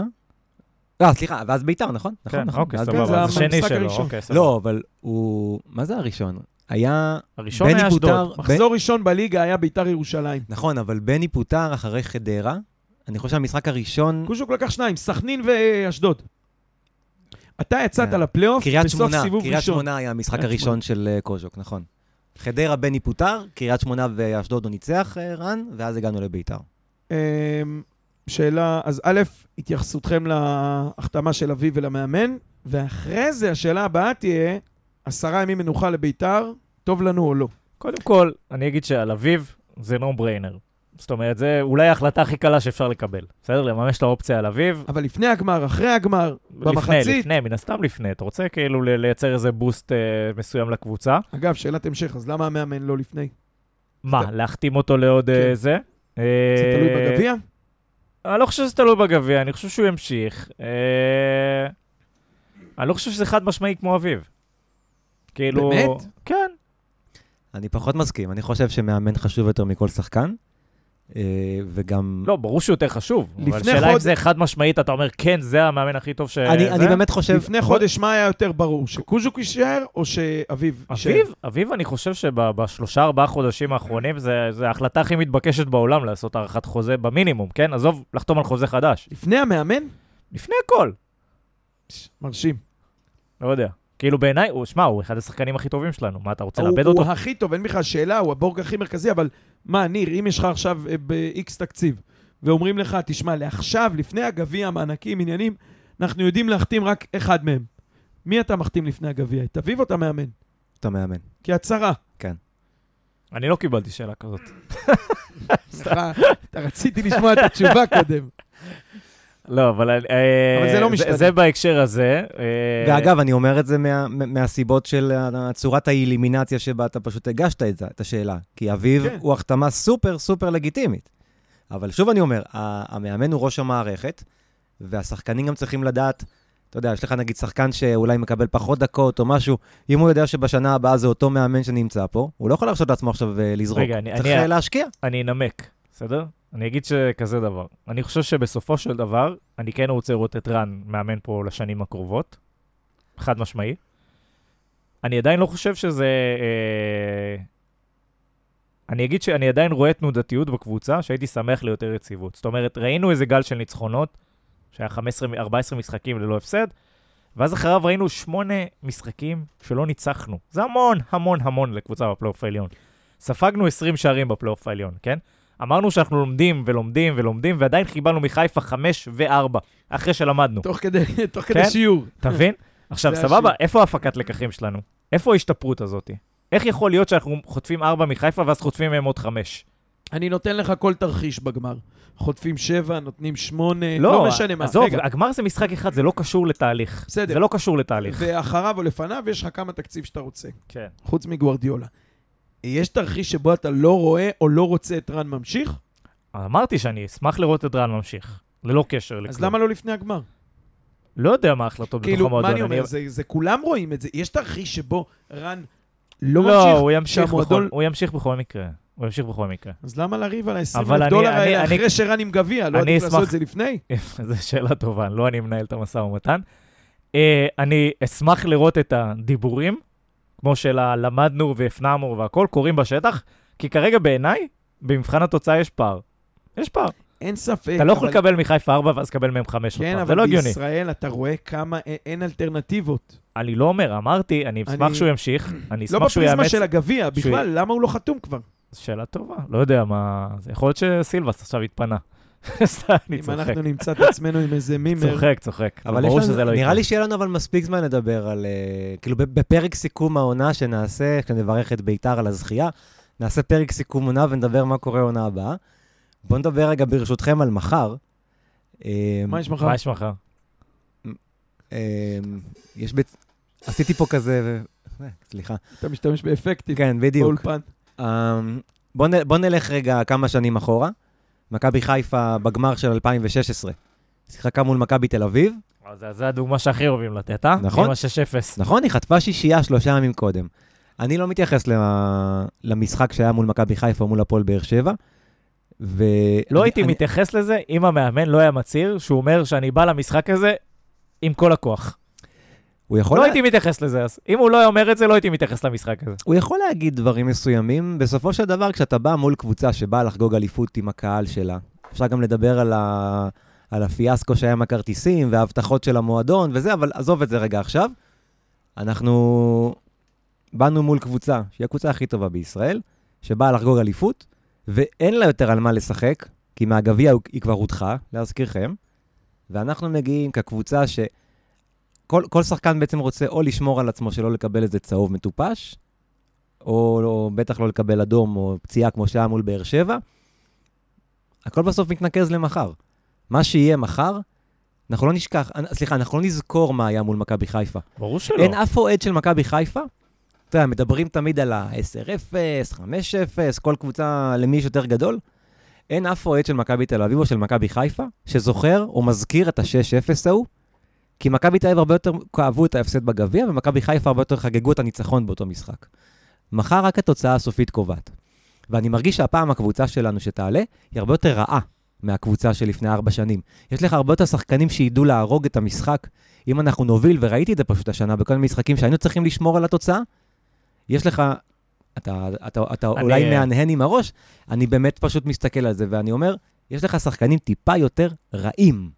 לא, סליחה, ואז ביתר, נכון? נכון, כן, נכון. אוקיי, זה סבבה. אז השני שלו, הראשון. אוקיי, סבבה. לא, אבל הוא... מה זה הראשון? היה... הראשון בני היה. אשדוד. מחזור ראשון בליגה היה ביתר ירושלים. נכון, אבל בני פוטר אחרי חדרה. אני חושב שהמשחק הראשון... קוז'וק לקח שניים, סכנין ואשדוד. אתה יצאת כן. לפלייאוף קריית בסוף שמונה, סיבוב קריית ראשון. שמונה היה המשחק קריית הראשון של אה, קוז'וק, נכון. חדרה בני פוטר, קריית שמונה ואשדוד הוא ניצח, אה, רן, ואז הגענו לביתר. שאלה, אז א', התייחסותכם להחתמה של אביב ולמאמן, ואחרי זה השאלה הבאה תהיה, עשרה ימים מנוחה לביתר, טוב לנו או לא? קודם כל, אני אגיד שעל אביב זה נו בריינר. זאת אומרת, זה אולי ההחלטה הכי קלה שאפשר לקבל. בסדר? לממש את האופציה על אביב. אבל לפני הגמר, אחרי הגמר, לפני, במחצית... לפני, מן הסתם לפני. אתה רוצה כאילו לייצר איזה בוסט אה, מסוים לקבוצה. אגב, שאלת המשך, אז למה המאמן לא לפני? מה, להחתים אותו לעוד אה, כן. זה? זה אה, תלוי בגביע? אני לא חושב שזה תלוי בגביע, אני חושב שהוא ימשיך. אה, אני לא חושב שזה חד משמעי כמו אביב. כאילו... באמת? כן. אני פחות מסכים, אני חושב שמאמן חשוב יותר מכל שחקן, וגם... לא, ברור שהוא יותר חשוב. אבל לפני השאלה אם זה חד משמעית, אתה אומר, כן, זה המאמן הכי טוב ש... אני? אני באמת חושב... לפני חודש, מה היה יותר ברור? שקוז'וק יישאר או שאביב יישאר? אביב, אביב, אני חושב שבשלושה, ארבעה חודשים האחרונים, זה, זה ההחלטה הכי מתבקשת בעולם לעשות הארכת חוזה במינימום, כן? עזוב, לחתום על חוזה חדש. לפני המאמן? לפני הכל. מרשים. לא יודע. כאילו בעיניי, הוא, שמע, הוא אחד השחקנים הכי טובים שלנו. מה, אתה רוצה הוא, לאבד הוא אותו? הכי טוב, אין בכלל שאלה, הוא הבורג הכי מרכזי, אבל מה, ניר, אם יש לך עכשיו אה, ב-X תקציב, ואומרים לך, תשמע, לעכשיו, לפני הגביע, מענקים, עניינים, אנחנו יודעים להחתים רק אחד מהם. מי אתה מחתים לפני הגביע? את אביב או את המאמן? אתה מאמן. כהצהרה. אני לא קיבלתי שאלה כזאת. סליחה, אתה רציתי לשמוע את התשובה קודם. לא, אבל... אה, אבל זה לא משתנה. זה בהקשר הזה. אה, ואגב, אני אומר את זה מה, מה- מהסיבות של ה- צורת האלימינציה שבה אתה פשוט הגשת את, השאלה. כי אביב כן. הוא החתמה סופר סופר לגיטימית. אבל שוב אני אומר, המאמן הוא ראש המערכת, והשחקנים גם צריכים לדעת, אתה יודע, יש לך נגיד שחקן שאולי מקבל פחות דקות או משהו, אם הוא יודע שבשנה הבאה זה אותו מאמן שנמצא פה, הוא לא יכול להרשות לעצמו עכשיו אה, לזרוק. רגע, אני- צריך אני- להשקיע. אני אנמק, בסדר? אני אגיד שכזה דבר. אני חושב שבסופו של דבר, אני כן רוצה לראות את רן מאמן פה לשנים הקרובות. חד משמעי. אני עדיין לא חושב שזה... אה, אני אגיד שאני עדיין רואה תנודתיות בקבוצה, שהייתי שמח ליותר יציבות. זאת אומרת, ראינו איזה גל של ניצחונות, שהיה 15, 14 משחקים ללא הפסד, ואז אחריו ראינו שמונה משחקים שלא ניצחנו. זה המון, המון, המון לקבוצה בפלייאוף העליון. ספגנו 20 שערים בפלייאוף העליון, כן? אמרנו שאנחנו לומדים ולומדים ולומדים, ועדיין קיבלנו מחיפה 5 ו-4, אחרי שלמדנו. תוך כדי, (laughs) תוך כן? כדי שיעור. אתה מבין? (laughs) עכשיו, סבבה. איפה ההפקת לקחים שלנו? איפה ההשתפרות הזאת? איך יכול להיות שאנחנו חוטפים 4 מחיפה ואז חוטפים מהם עוד 5? אני נותן לך כל תרחיש בגמר. חוטפים שבע, נותנים שמונה, לא, משנה מה. עזוב, רגע, הגמר זה משחק אחד, זה לא קשור לתהליך. בסדר. זה לא קשור לתהליך. ואחריו או לפניו יש לך כמה תקציב שאתה רוצה, כן. חוץ מגוורדיולה. יש תרחיש שבו אתה לא רואה או לא רוצה את רן ממשיך? אמרתי שאני אשמח לראות את רן ממשיך, ללא קשר לכלום. אז למה לא לפני הגמר? לא יודע מה ההחלטות בתוך כאילו, המועדון. מה אני אומר? זה, זה כולם רואים את זה. יש תרחיש שבו רן לא, לא, ממשיך, הוא ימשיך, בכל, שהמועדון- הוא ימשיך בכל מקרה. הוא ימשיך בכל מקרה. אז למה לריב על ה-20 אבל אלף אני- דולר אני- האלה אני- אחרי שרן עם גביע? לא אני עדיף לעשות אשמח- את זה לפני? (laughs) זו שאלה טובה, לא אני מנהל את המשא ומתן. אה, אני אשמח לראות את הדיבורים, כמו של הלמדנו והפנמנו והכל, קורים בשטח, כי כרגע בעיניי, במבחן התוצאה יש פער. יש פער. אין ספק. אתה לא יכול אבל- לקבל מחיפה 4 ואז לקבל מהם 5 עוד כן. אבל זה לא הגיוני. בישראל אתה רואה כמה אין- אלטרנטיבות. אני לא אומר, אמרתי, אני אשמח אני- שהוא ימשיך, אני לא אשמח שהוא בפריזמה יאמץ. של הגביע, שהוא- בכלל, למה הוא לא חתום כבר? שאלה טובה, לא יודע מה... יכול להיות שסילבס עכשיו התפנה. (laughs) אני אם צוחק. אנחנו נמצא את עצמנו עם איזה מימר. צוחק, צוחק. אבל ברור שזה לא נראה יקרה. לי שיהיה לנו אבל מספיק זמן לדבר על, אה, כאילו בפרק סיכום העונה שנעשה, כשנברך את ביתר על הזכייה, נעשה פרק סיכום עונה ונדבר מה קורה עונה הבאה. בואו נדבר רגע ברשותכם על מחר. אה, מה יש מחר? מה יש מחר? אה, יש בית... עשיתי פה כזה, אה, סליחה. אתה משתמש באפקטים כן, בדיוק. באולפן. אה, בוא, נ, בוא נלך רגע כמה שנים אחורה. מכבי חיפה בגמר של 2016. שיחקה מול מכבי תל אביב. אז זה- זה הדוגמה שהכי אוהבים לתת, אה? נכון. עם ה-6-0. נכון, היא חטפה שישייה שלושה ימים קודם. אני לא מתייחס. למשחק שהיה מול מכבי חיפה מול הפועל באר שבע. ו... לא אני- הייתי אני- מתייחס לזה אם המאמן לא היה מצהיר שהוא אומר שאני בא למשחק הזה עם כל הכוח. הוא יכול, לא לה... הייתי מתייחס לזה, אז אם הוא לא היה אומר את זה, לא הייתי מתייחס למשחק הזה. הוא יכול להגיד דברים מסוימים. בסופו של דבר, כשאתה בא מול קבוצה שבאה לחגוג אליפות עם הקהל שלה, אפשר גם לדבר על, ה... על הפיאסקו שהיה עם הכרטיסים וההבטחות של המועדון וזה, אבל עזוב את זה רגע עכשיו. אנחנו באנו מול קבוצה, שהיא הקבוצה הכי טובה בישראל, שבאה לחגוג אליפות, ואין לה יותר על מה לשחק, כי מהגביע היא כבר הודחה, להזכירכם, ואנחנו מגיעים כקבוצה ש... כל, כל שחקן בעצם רוצה או לשמור על עצמו שלא לקבל איזה צהוב מטופש, או, או בטח לא לקבל אדום או פציעה כמו שהיה מול באר שבע. הכל בסוף מתנקז למחר. מה שיהיה מחר, אנחנו לא נשכח, סליחה, אנחנו לא נזכור מה היה מול מכבי חיפה. ברור שלא. אין אף אוהד של מכבי חיפה. אתה יודע, מדברים תמיד על ה-10-0, 5-0, כל קבוצה למי יש יותר גדול. אין אף אוהד של מכבי תל אביב או של מכבי חיפה שזוכר או מזכיר את ה-6-0 ההוא, כי מכבי תל אביב הרבה יותר כאבו את ההפסד בגביע, ומכבי חיפה הרבה יותר חגגו את הניצחון באותו משחק. מחר רק התוצאה הסופית קובעת. ואני מרגיש שהפעם הקבוצה שלנו שתעלה, היא הרבה יותר רעה מהקבוצה שלפני ארבע שנים. יש לך הרבה יותר שחקנים שידעו להרוג את המשחק. אם אנחנו נוביל, וראיתי את זה פשוט השנה בכל מיני משחקים שהיינו צריכים לשמור על התוצאה, יש לך, אתה, אתה, אתה אני- אולי מהנהן עם הראש, אני באמת פשוט מסתכל על זה, ואני אומר, יש לך שחקנים טיפה יותר רעים.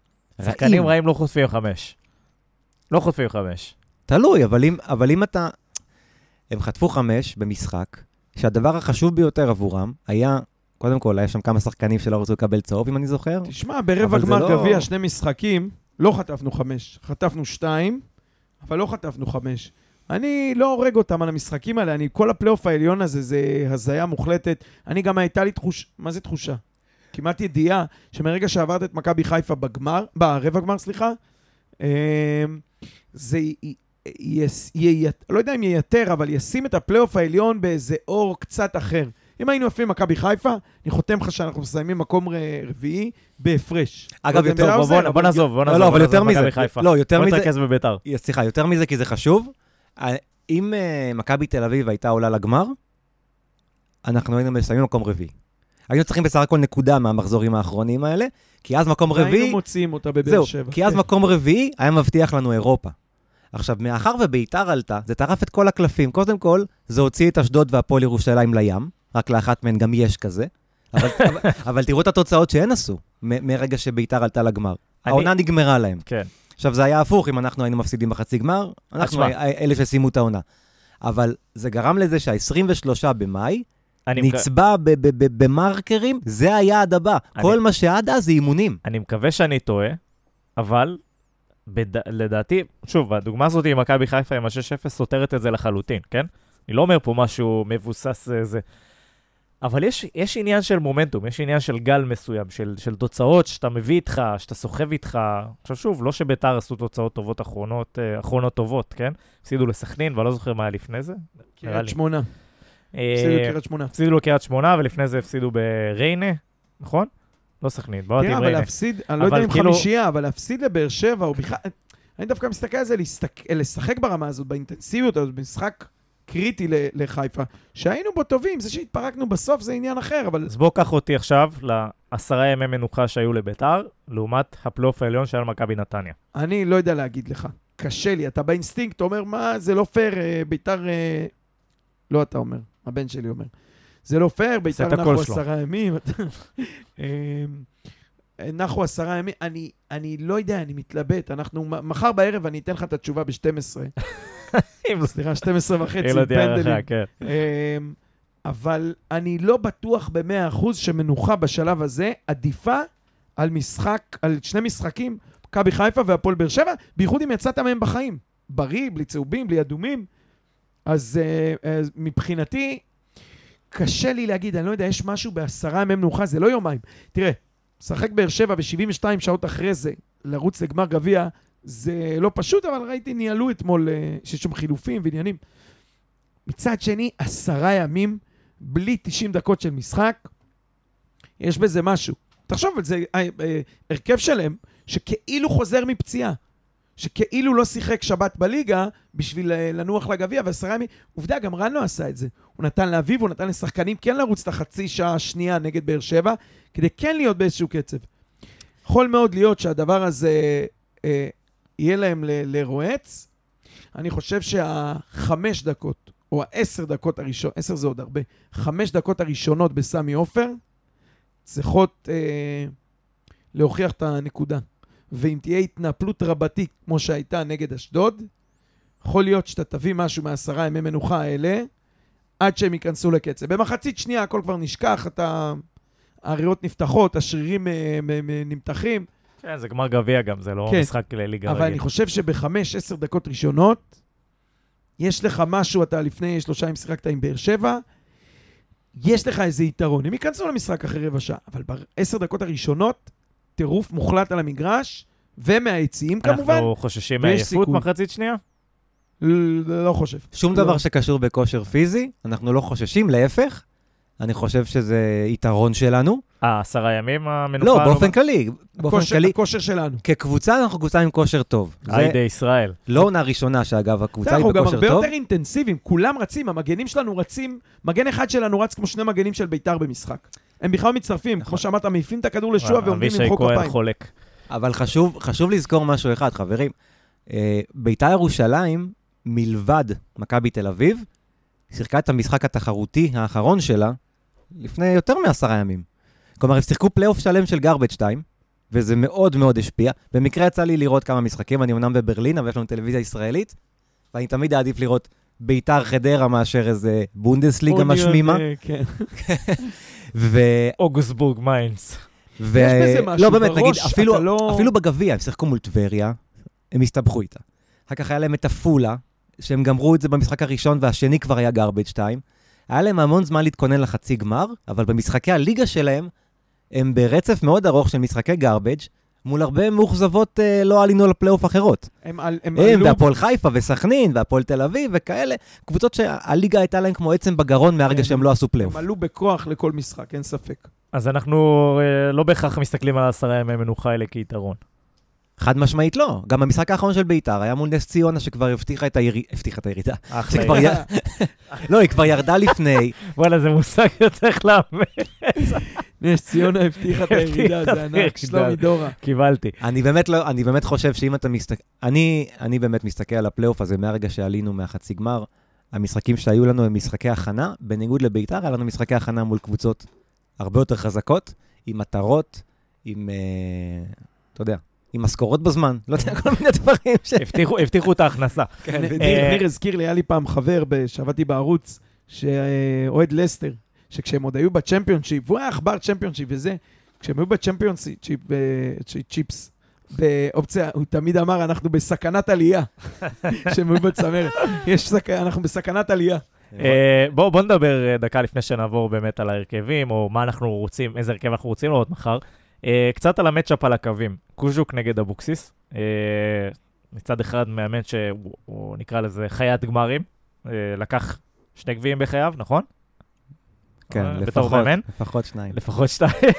שחקנים רעים לא חוטפים חמש. לא חוטפים חמש. תלוי, אבל אם, אבל אם אתה... הם חטפו חמש במשחק, שהדבר החשוב ביותר עבורם היה, קודם כל, היה שם כמה שחקנים שלא רצו לקבל צהוב, אם אני זוכר. תשמע, ברבע גמר לא- גביע, שני משחקים, לא חטפנו חמש. חטפנו שתיים, אבל לא חטפנו חמש. אני לא הורג אותם על המשחקים האלה, אני, כל הפלייאוף העליון הזה זה הזיה מוחלטת. אני גם הייתה לי תחושה, מה זה תחושה? כמעט ידיעה שמרגע שעברת את מכבי חיפה בגמר, ברבע גמר, סליחה, אמ, זה י- י- י- לא יודע אם ייתר, אבל ישים את הפלייאוף העליון באיזה אור קצת אחר. אם היינו יפים מכבי חיפה, אני חותם לך שאנחנו מסיימים מקום ר- רביעי בהפרש. אגב, לא יותר- בוא, בוא, בוא נעזוב, בוא לא, נעזוב. לא, בוא אבל יותר מזה. לא, יותר בוא מזה. נתרכז בביתר. סליחה, יותר מזה כי זה חשוב. אה, אם אה, מכבי תל אביב הייתה עולה לגמר, אנחנו היינו מסיימים מקום רביעי. היינו צריכים בסך הכל נקודה מהמחזורים האחרונים האלה, כי אז מקום רביעי... והיינו מוציאים אותה בבאר זהו, שבע. כי אז כן. מקום רביעי היה מבטיח לנו אירופה. עכשיו, מאחר וביתר עלתה, זה טרף את כל הקלפים. קודם כל, זה הוציא את אשדוד והפועל ירושלים לים, רק לאחת מהן גם יש כזה. אבל, (laughs) אבל, אבל תראו את התוצאות שהן עשו מ- מרגע שביתר עלתה לגמר. אני- העונה נגמרה להם. כן. עכשיו, זה היה הפוך, אם אנחנו היינו מפסידים בחצי גמר, אנחנו. אלה שסיימו את העונה. אבל זה גרם לזה שה-23 במאי נצבע ב- ב- ב- במרקרים, זה היעד הבא. אני- כל מה שעד אז זה אימונים. אני מקווה שאני טועה, אבל בד... לדעתי, שוב, הדוגמה הזאת עם מכבי חיפה עם ה-6-0 סותרת את זה לחלוטין, כן? אני לא אומר פה משהו מבוסס אה, זה. אבל יש, יש עניין של מומנטום, יש עניין של גל מסוים, של, של תוצאות שאתה מביא איתך, שאתה סוחב איתך. עכשיו שוב, לא שביתר עשו תוצאות טובות אחרונות, אה, אחרונות טובות, כן? הפסידו לסכנין, ואני לא זוכר מה היה לפני זה. קריית לי. שמונה. אה, הפסידו לקריית שמונה. הפסידו לקריית שמונה, ולפני זה הפסידו בריינה, נכון? לא סכנין, באוהד תראה, עם אבל ריינה. להפסיד, אני לא אבל יודע אם כאילו- חמישייה, אבל להפסיד לבאר שבע, או בכלל... אני דווקא מסתכל על זה, לשחק ברמה הזאת, באינטנסיביות הזאת, במשחק קריטי לחיפה, שהיינו בו טובים, זה שהתפרקנו בסוף זה עניין אחר, אבל אז בוא קח אותי עכשיו לעשרה ימי מנוחה שהיו לביתר, לעומת הפלייאוף העליון שהיה למכבי נתניה. אני לא יודע להגיד לך. קשה לי, אתה באינסטינקט, אומר, מה, זה לא פייר, אה, ביתר... אה, לא אתה אומר, הבן שלי אומר. זה לא פייר, ביתר נחו. עשרה ימים. (laughs) אה, נחו עשרה ימים, אני, אני לא יודע, אני מתלבט. אנחנו, מחר בערב אני אתן לך את התשובה ב-12. (laughs) סליחה, 12 וחצי, (laughs) אם יהיו פנדלים. הערכה, כן. אמ, אבל אני לא בטוח במאה אחוז שמנוחה בשלב הזה עדיפה על משחק, על שני משחקים, מכבי חיפה והפועל באר שבע, בייחוד אם יצאת מהם בחיים. בריא, בלי צהובים, בלי אדומים. אז uh, uh, מבחינתי, קשה לי להגיד, אני לא יודע, יש משהו בעשרה ימי מנוחה, זה לא יומיים. תראה, לשחק באר שבע ו-72 שעות אחרי זה, לרוץ לגמר גביע, זה לא פשוט, אבל ראיתי, ניהלו אתמול, אה, שיש שם חילופים ועניינים. מצד שני, עשרה ימים, בלי 90 דקות של משחק, יש בזה משהו. תחשוב על זה, אה, אה, הרכב שלם שכאילו חוזר מפציעה, שכאילו לא שיחק שבת בליגה בשביל אה, לנוח לגביע, ועשרה ימים, עובדה, גם רן לא עשה את זה. הוא נתן לאביב, הוא נתן לשחקנים כן לרוץ את החצי שעה השנייה נגד באר שבע, כדי כן להיות באיזשהו קצב. יכול מאוד להיות שהדבר הזה אה, יהיה להם ל- לרועץ. אני חושב שהחמש דקות, או העשר דקות הראשונות, עשר זה עוד הרבה, חמש דקות הראשונות בסמי עופר, צריכות אה, להוכיח את הנקודה. ואם תהיה התנפלות רבתי כמו שהייתה נגד אשדוד, יכול להיות שאתה תביא משהו מעשרה ימי מנוחה האלה, עד שהם ייכנסו לקצב. במחצית שנייה הכל כבר נשכח, אתה... הריאות נפתחות, השרירים אה, נמתחים, כן, זה גמר גביע גם, זה לא כן. משחק לליגה אבל אני רגיל. חושב שבחמש, עשר דקות ראשונות, יש לך משהו, אתה לפני שלושה ימים שיחקת עם באר שבע, יש לך איזה יתרון. הם ייכנסו למשחק אחרי רבע שעה, אבל בעשר דקות הראשונות, טירוף מוחלט על המגרש, ומהיציעים כמובן, אנחנו חוששים מעייפות. מחצית שנייה? ל- לא חושב. שום לא. דבר שקשור בכושר פיזי, אנחנו לא חוששים, להפך. אני חושב שזה יתרון שלנו. אה, עשרה ימים המנוחה? לא, באופן כללי. באופן כללי, הכושר שלנו. כקבוצה אנחנו קבוצה עם כושר טוב. זה היידה ישראל. לא עונה ראשונה, שאגב, הקבוצה היא אנחנו גם בכושר הרבה טוב. יותר אינטנסיביים, כולם רצים, המגנים שלנו רצים, מגן אחד שלנו רץ כמו שני מגנים של ביתר במשחק. הם בכלל מצטרפים, נכון. כמו שאמרת, מעיפים את הכדור לשועה ועומדים אבישי למחוא כהן כפיים. חולק. אבל חשוב, חשוב לזכור משהו אחד, חברים. אה, ביתר ירושלים, מלבד מכבי תל אביב, שיחקה את המשחק התחרותי האחרון שלה לפני יותר מעשרה ימים. כלומר, הם שיחקו פלייאוף שלם של garbage 2, וזה מאוד מאוד השפיע. במקרה יצא לי לראות כמה משחקים, אני אמנם בברלין, אבל יש לנו טלוויזיה ישראלית, ואני תמיד אעדיף לראות ביתר חדרה מאשר איזה בונדסליגה משמימה. כן. (laughs) אוגוסבורג מיינס. ו... יש בזה משהו לא, באמת, בראש, נגיד, אפילו, לא- אפילו בגביע, הם שיחקו מול טבריה, הם הסתבכו איתה. אחר כך היה להם את עפולה, שהם גמרו את זה במשחק הראשון, והשני כבר היה garbage 2. היה להם המון זמן להתכונן לחצי גמר, אבל במשחקי הליגה שלהם, הם ברצף מאוד ארוך של משחקי garbage, מול חבורה מאוכזבות אה, לא עלינו לפלייאוף אחרות. הם על- הם הם, עלו... והפועל חיפה, וסכנין, והפועל תל אביב, וכאלה, קבוצות שהליגה הייתה להם כמו עצם בגרון מהרגע כן, שהם לא עשו פלייאוף. הם עלו בכוח לכל משחק, אין ספק. אז אנחנו אה, לא בהכרח מסתכלים על העשרה ימי מנוחה האלה כיתרון. חד משמעית לא. גם המשחק האחרון של ביתר היה מול נס ציונה שכבר הבטיחה את, הירידה, הבטיחה את הירידה. אחלה. שכבר י... לא, היא כבר ירדה לפני. (laughs) וואלה, זה מושג שצריך לאמן. נס ציונה הבטיחה את הירידה, זה ענק, שלומי. דורה. קיבלתי. אני באמת, לא, אני באמת חושב שאם אתה מסתכל... אני, אני באמת מסתכל על הפלייאוף הזה מהרגע שעלינו מהחצי גמר. המשחקים שהיו לנו הם משחקי הכנה. בניגוד לביתר, היה לנו משחקי הכנה מול קבוצות הרבה יותר חזקות, עם מטרות, עם... אה, אתה יודע, עם משכורות בזמן. לא יודע, כל מיני דברים ש... הבטיחו- את ההכנסה. כן. ניר אה, ניר הזכיר לי, היה לי פעם חבר ב- שעבדתי בערוץ, שאוהד לסטר, שכשהם עוד היו בצ'מפיונשיפ, והוא היה עכבר צ'מפיונשיפ וזה, כשהם היו בצ'מפיונשיפ, ב- צ'יפס, באופציה, הוא תמיד אמר, אנחנו בסכנת עלייה, (laughs) כשהם היו בצמרת. אנחנו בסכנת עלייה. אה, בואו בוא נדבר אה, דקה לפני שנעבור באמת על ההרכבים, או מה אנחנו רוצים, איזה הרכב אנחנו רוצים לראות מחר. אה, קצת על המצ'אפ על הקווים. קוז'וק נגד אבוקסיס. אה, מצד אחד מאמן שהוא הוא נקרא לזה חיית גמרים. אה, לקח שני גביעים בחייו, נכון? כן, לפחות, מאמן? לפחות שניים. לפחות שתיים. (laughs)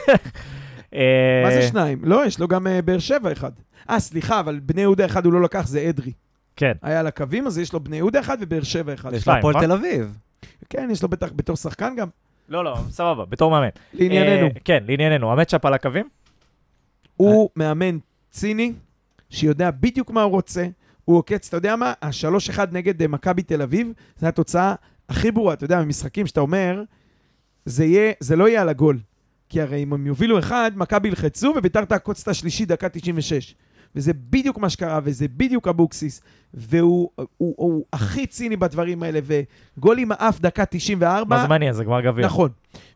אה, מה זה שניים? לא, יש לו גם באר שבע אחד. אה, סליחה, אבל בני יהודה אחד הוא לא לקח, זה אדרי. כן. היה על הקווים, אז יש לו בני יהודה אחד ובאר שבע אחד. יש לו הפועל נכון? תל אביב. כן, יש לו בטח בתור שחקן גם. לא, לא, סבבה, בתור מאמן. לענייננו. אה, כן, לענייננו. המצ'אפ על הקווים? הוא מאמן ציני, שיודע בדיוק מה הוא רוצה. הוא עוקץ, אתה יודע מה? השלוש אחד נגד אה, מכבי תל אביב, זו התוצאה הכי ברורה. אתה יודע, במשחקים שאתה אומר, זה, יהיה, זה לא יהיה על הגול. כי הרי אם הם יובילו אחד, מכבי ילחצו וביתר תעקוץ את השלישי דקה 96. וזה בדיוק מה שקרה, וזה בדיוק אבוקסיס. והוא הוא, הוא, הוא הכי ציני בדברים האלה, וגול עם האף דקה 94. מה זה מעניין? זה גמר גביע. נכון.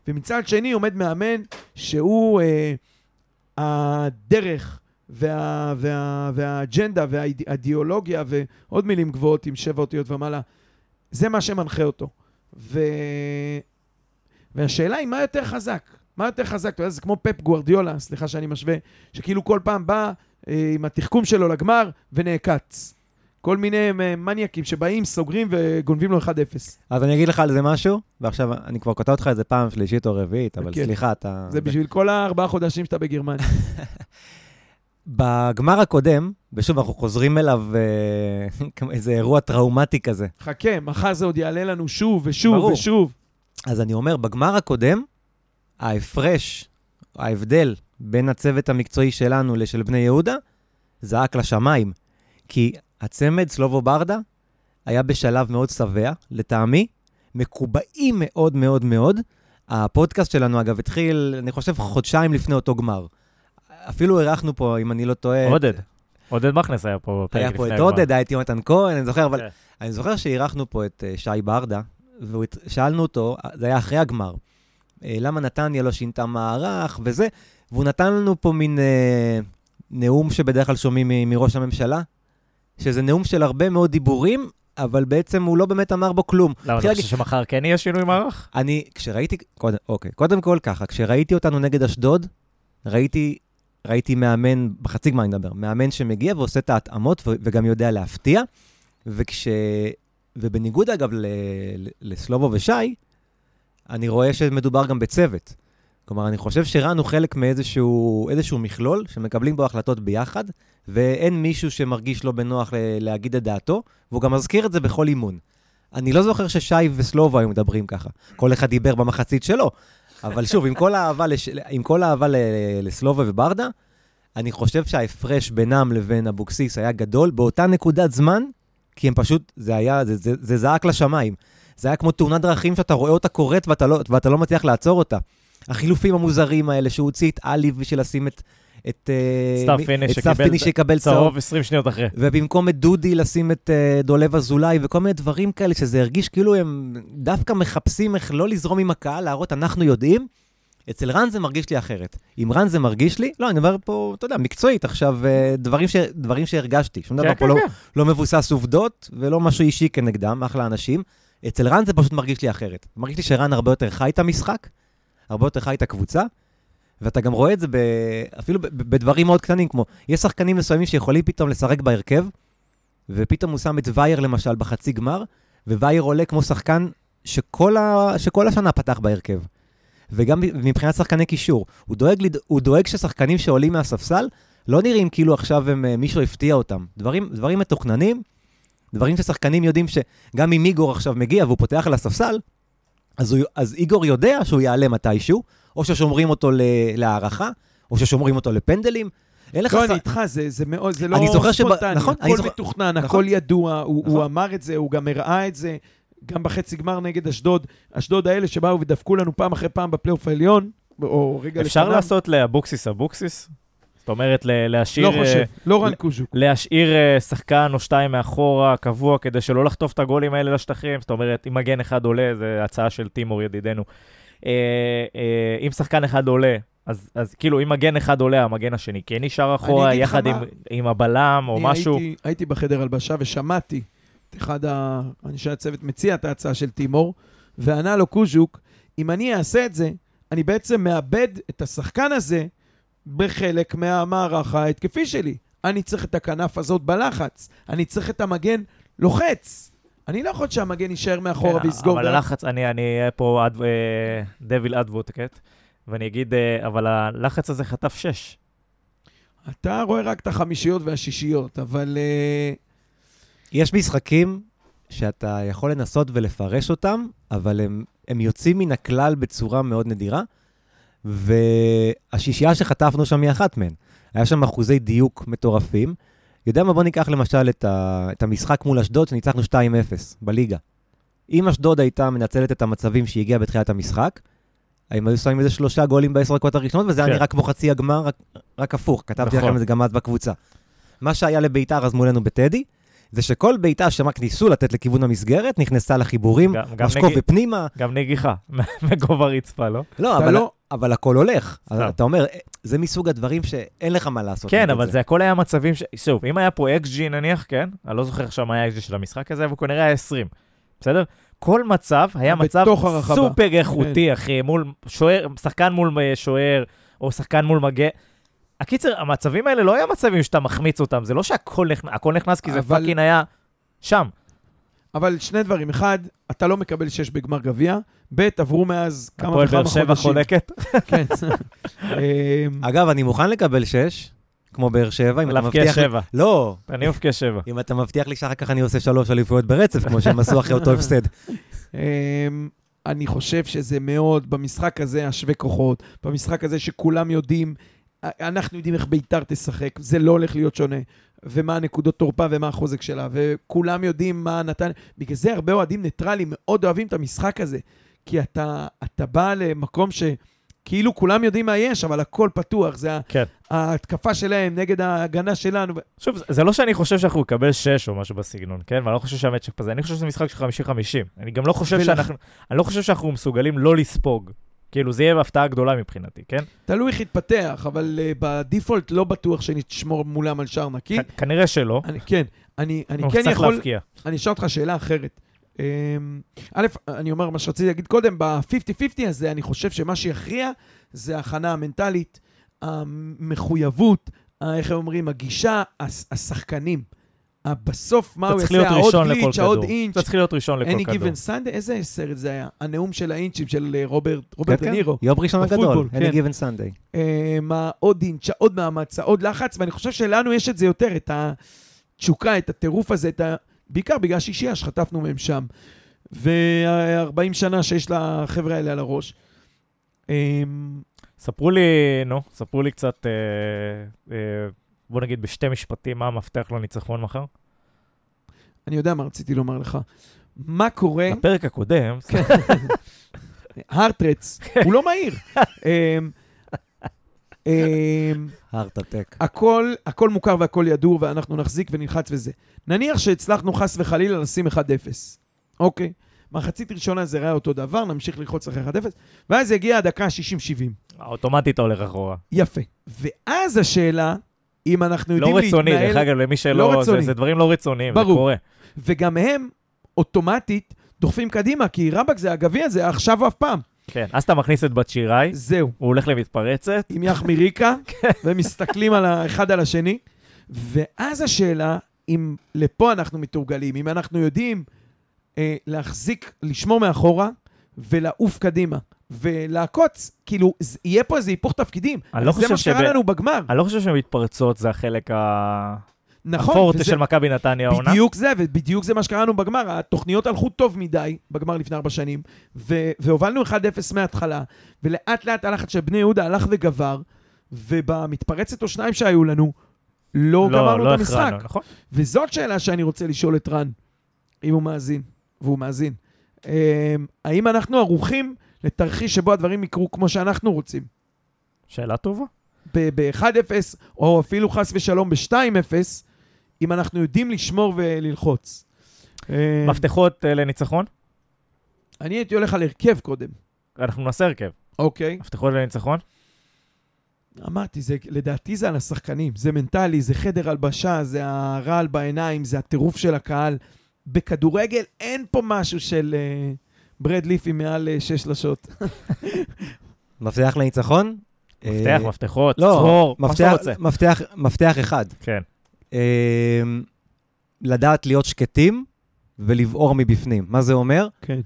ומצד שני עומד מאמן שהוא אה, הדרך וה, וה, והאג'נדה והאידיאולוגיה ועוד מילים גבוהות עם שבע אותיות ומעלה, זה מה שמנחה אותו. ו... והשאלה היא מה יותר חזק? מה יותר חזק? אתה יודע, זה כמו פפ גוורדיולה, סליחה שאני משווה, שכאילו כל פעם בא עם התחכום שלו לגמר ונעקץ. כל מיני אה, מניאקים שבאים, סוגרים וגונבים לו 1-0. אז אני אגיד לך על זה משהו, ועכשיו אני כבר כותב אותך איזה פעם שלישית או רביעית, אבל בכיף. סליחה, אתה... זה בשביל כל הארבעה חודשים שאתה בגרמניה. (laughs) בגמר הקודם, ושוב, אנחנו חוזרים אליו אה, איזה אירוע טראומטי כזה. חכה, מחר זה עוד יעלה לנו שוב ושוב ברור. ושוב. אז אני אומר, בגמר הקודם, ההפרש, ההבדל בין הצוות המקצועי שלנו לשל בני יהודה, זעק לשמיים. כי הצמד, סלובו ברדה, היה בשלב מאוד שבע, לטעמי, מקובעים מאוד מאוד מאוד. הפודקאסט שלנו, אגב, התחיל, אני חושב, חודשיים לפני אותו גמר. אפילו אירחנו פה, אם אני לא טועה... עודד. עודד מכנס היה פה בפרק היה לפני פה את הגמר. עודד, היה את יונתן כהן, אני זוכר, אבל כן. אני זוכר שאירחנו פה את אה, שי ברדה, ושאלנו אותו, זה היה אחרי הגמר, אה, למה נתניה לא שינתה מערך וזה, והוא נתן לנו פה מין אה, נאום שבדרך כלל שומעים מ- מראש הממשלה, שזה נאום של הרבה מאוד דיבורים, אבל בעצם הוא לא באמת אמר בו כלום. למה, אתה חושב שמחר כן יהיה שינוי מערך? אני, כשראיתי, קודם, אוקיי, קודם כל ככה, כשראיתי אותנו נגד אשדוד, ראיתי, ראיתי מאמן, בחצי גמר אני מדבר, מאמן שמגיע ועושה את ההתאמות ו- וגם יודע להפתיע, וכש... ובניגוד אגב ל- ל- לסלובו ושי, אני רואה שמדובר גם בצוות. כלומר, אני חושב שרן הוא חלק מאיזשהו איזשהו מכלול שמקבלים בו החלטות ביחד, ואין מישהו שמרגיש לא בנוח להגיד את דעתו, והוא גם מזכיר את זה בכל אימון. אני לא זוכר ששי וסלובו היו מדברים ככה. כל אחד דיבר במחצית שלו. אבל שוב, עם כל האהבה, לש... עם כל האהבה. לסלובה וברדה, אני חושב שההפרש בינם לבין אבוקסיס היה גדול באותה נקודת זמן, כי הם פשוט, זה היה, זה, זה, זה זעק לשמיים. זה היה כמו תאונת דרכים שאתה רואה אותה קורית ואתה לא, ואתה לא מצליח לעצור אותה. החילופים המוזרים האלה, שהוא הוציא את עלי בשביל לשים את... את אה, פיניש את סתיו שקיבל, שיקבל צהוב. צהוב 20 שניות אחרי. ובמקום את דודי לשים את uh, דולב אזולאי וכל מיני דברים כאלה, שזה הרגיש כאילו הם דווקא מחפשים איך לא לזרום עם הקהל, להראות, אנחנו יודעים. אצל רן זה מרגיש לי אחרת. עם רן זה מרגיש לי, לא, אני אומר פה, אתה יודע, מקצועית עכשיו, uh, דברים, ש, דברים שהרגשתי. שום דבר כן, פה כן, לא, כן. לא מבוסס עובדות ולא משהו אישי כנגדם, אחלה אנשים. אצל רן זה פשוט מרגיש לי אחרת. מרגיש לי שרן הרבה יותר חי את המשחק, הרבה יותר חי את הקבוצה, ואתה גם רואה את זה ב... אפילו ב- ב- בדברים מאוד קטנים, כמו, יש שחקנים מסוימים שיכולים פתאום לשחק בהרכב, ופתאום הוא שם את וייר למשל בחצי גמר, ווייר עולה כמו שחקן שכל, ה... שכל השנה פתח בהרכב. וגם מבחינת שחקני קישור, הוא דואג, לד... הוא דואג ששחקנים שעולים מהספסל לא נראים כאילו עכשיו הם, אה, מישהו הפתיע אותם. דברים, דברים מתוכננים, דברים ששחקנים יודעים שגם אם איגור עכשיו מגיע והוא פותח על הספסל, אז, הוא, אז איגור יודע שהוא יעלה מתישהו, או ששומרים אותו ל- להערכה, או ששומרים אותו לפנדלים. אין לך... לא, אני איתך, זה, זה מאוד, זה לא אני זוכר שב- ספונטני, נכון, הכל זוכר- מתוכנן, נכון. הכל ידוע, הוא, נכון. הוא אמר את זה, הוא גם הראה את זה, גם בחצי גמר נגד אשדוד, אשדוד האלה שבאו ודפקו לנו פעם אחרי פעם בפלייאוף העליון, אה, רגע אפשר לפניו. לעשות לאבוקסיס אבוקסיס? זאת אומרת, להשאיר... לא חושב, אה, לא רן קוז'וק. להשאיר אה, שחקן או שתיים מאחורה, קבוע, כדי שלא לחטוף את הגולים האלה לשטחים. זאת אומרת, אם מגן אחד עולה, זו הצעה של טימור ידידנו. אה, אם שחקן אחד עולה, אז, אז כאילו, אם מגן אחד עולה, המגן השני כן נשאר אחורה, יחד עם. עם הבלם או משהו. הייתי, הייתי בחדר הלבשה ושמעתי את אחד האנשי הצוות מציע את ההצעה של טימור, וענה לו קוז'וק, אם אני אעשה את זה, אני בעצם מאבד את השחקן הזה בחלק מהמערך ההתקפי שלי. אני צריך את הכנף הזאת בלחץ, אני צריך את המגן לוחץ. אני לא יכול שהמגן יישאר מאחורה כן, ויסגור. אבל הלחץ, אני אני אהיה פה אד- אה, דביל אדווקט, ואני אגיד, אה, אבל הלחץ הזה חטף שש. אתה רואה רק את החמישיות והשישיות, אבל... אה, יש משחקים שאתה יכול לנסות ולפרש אותם, אבל הם, הם יוצאים מן הכלל בצורה מאוד נדירה, והשישייה שחטפנו שם היא אחת מהן. היה שם אחוזי דיוק מטורפים. יודע מה? בוא ניקח למשל את, ה, את המשחק מול אשדוד, שניצחנו 2-0 בליגה. אם אשדוד הייתה מנצלת את המצבים שהיא הגיעה בתחילת המשחק, הם היו שמים איזה שלושה גולים בעשר דקות הראשונות, וזה היה כן. נראה כמו חצי הגמר, רק, רק הפוך. כתבתי נכון. לכם את זה גם אז בקבוצה. מה שהיה לביתר אז מולנו בטדי, זה שכל בעיטה שרק ניסו לתת לכיוון המסגרת, נכנסה לחיבורים, משקוף נגיד- ופנימה. גם נגיחה, (laughs) מגובה רצפה, לא? לא, אבל, לא- אבל הכל הולך. אז. אתה אומר, "אה, זה מסוג הדברים שאין לך מה לעשות. כן, אבל זה הכל היה מצבים ש... שוב, אם היה פה XG נניח, כן? אני לא זוכר עכשיו מה היה XG של המשחק הזה, אבל כנראה היה 20, בסדר? כל מצב היה מצב הרחבה. סופר איכותי, אחי, מול שוער, שחקן מול אה, שוער, או שחקן מול מגן. הקיצר, המצבים האלה לא היה מצבים שאתה מחמיץ אותם, זה לא שהכל נכנס, הכל נכנס כי זה אבל- fucking היה שם. אבל שני דברים. אחד, אתה לא מקבל שש בגמר גביע. ב', עברו מאז כמה הפועל וכמה באר שבע חודשים. חולקת. כן. (laughs) אמ, אגב, אני מוכן לקבל שש, כמו באר שבע, אם אתה מבטיח... לי- שבע. לא, אני מבקיע שבע. אם אתה מבטיח לי שאחר כך אני עושה שלוש אליפויות ברצף, כמו שהם עשו אחרי אותו (laughs) הפסד. אמ, אני חושב שזה מאוד, במשחק הזה, השווה כוחות, במשחק הזה שכולם יודעים, אנחנו יודעים איך ביתר תשחק, זה לא הולך להיות שונה. ומה הנקודות תורפה ומה החוזק שלה, וכולם יודעים מה נתן... בגלל זה הרבה אוהדים ניטרלים מאוד אוהבים את המשחק הזה, כי אתה, אתה בא למקום שכאילו כולם יודעים מה יש, אבל הכל פתוח, זה כן. ההתקפה שלהם נגד ההגנה שלנו. שוב, זה לא שאני חושב שאנחנו נקבל 6 או משהו בסגנון, כן? ואני לא חושב שהמצ'אפ הזה, אני חושב שזה משחק של 50-50. אני גם לא חושב ולכ- שאנחנו, אני לא חושב שאנחנו מסוגלים לא לספוג. כאילו, זה יהיה הפתעה גדולה מבחינתי, כן? תלוי איך יתפתח, אבל uh, בדיפולט לא בטוח שנשמור מולם על שער נקי. כ- כנראה שלא. אני, כן, אני, אני כן צריך יכול... להבקיע. אני אשאל אותך שאלה אחרת. אמ, א', אני אומר מה שרציתי להגיד קודם, ב-50-50 הזה, אני חושב שמה שיכריע זה ההכנה המנטלית, המחויבות, איך אומרים, הגישה, השחקנים. ה- בסוף, מה הוא יעשה, העוד גליץ', העוד. אינץ', אתה צריך להיות ראשון לכל any כדור. given Sunday, איזה סרט זה היה? הנאום של האינצ'ים של אה, רוברט, רוברט כן, כן. דנירו. יום ראשון הגדול, כן. any given Sunday. העוד אינץ', העוד מאמץ, העוד לחץ, ואני חושב שלנו יש את זה יותר, את התשוקה, את הטירוף הזה, את ה... בעיקר בגלל שישייה שחטפנו מהם שם. ו-40 שנה שיש לחבר'ה האלה על הראש. אמ, ספרו לי, נו, ספרו לי קצת, אה, אה, בוא נגיד בשתי משפטים, מה המפתח לניצחון מחר? אני יודע מה רציתי לומר לך. מה קורה, בפרק הקודם, (laughs) כן. הארטרץ, הוא לא מהיר. אמ, אמ, הארט-אטק. הכל, הכל מוכר והכל ידוע, ואנחנו נחזיק ונלחץ וזה. נניח שהצלחנו חס וחלילה לשים 1-0, אוקיי? מחצית ראשונה זה ראה אותו דבר, נמשיך ללחוץ אחרי 1-0, ואז יגיע הדקה ה-60-70. אוטומטית אתה הולך אחורה. יפה. ואז השאלה, אם אנחנו לא יודעים רצוני, דרך להתנהל, אגב, למי שלא... לא זה- רצוני. זה דברים לא רצוניים, זה. קורה. וגם הם אוטומטית דוחפים קדימה, כי רבאק זה הגביע הזה, עכשיו או אף פעם. כן, אז אתה מכניס את בת שיראי, זהו. הוא הולך למתפרצת, עם יחמי ריקה, ומסתכלים על האחד על השני. ואז השאלה, אם לפה אנחנו מתורגלים, אם אנחנו יודעים אה, להחזיק, לשמור מאחורה ולעוף קדימה. ולעקוץ, כאילו, יהיה פה איזה היפוך תפקידים. לא זה מה שקרה שב- לנו בגמר. אני לא חושב שמתפרצות זה החלק ה... נכון, הפורטה וזה של מכבי נתניה העונה. בדיוק זה, ובדיוק זה מה שקרה לנו בגמר. התוכניות הלכו טוב מדי בגמר לפני ארבע שנים, ו- והובלנו 1-0 מההתחלה, ולאט לאט הלחץ של בני יהודה הלך וגבר, ובמתפרצת או שניים שהיו לנו, לא, גמרנו לא את המשחק. הכרענו, נכון? וזאת שאלה שאני רוצה לשאול את רן, אם הוא מאזין, והוא מאזין. אמ, האם אנחנו ערוכים לתרחיש שבו הדברים יקרו כמו שאנחנו רוצים? שאלה טובה. ב-1-0, או אפילו חס ושלום ב-2-0, אם אנחנו יודעים לשמור וללחוץ. אמ, מפתחות אה, לניצחון? אני הייתי הולך על הרכב קודם, אנחנו נעשה הרכב. אוקיי? מפתחות לניצחון? אמרתי, זה, לדעתי זה על השחקנים, זה מנטלי, זה חדר הלבשה, זה הרעל בעיניים, זה הטירוף של הקהל. בכדורגל אין פה משהו של uh, ברד ליפי מעל uh, שש שלשות. (laughs) מפתח לניצחון? מפתח, אה, מפתחות, לא, צרור, מה שאתה רוצה. מפתח- אחד. כן. אה, לדעת להיות שקטים ולבעור מבפנים. מה זה אומר? כן.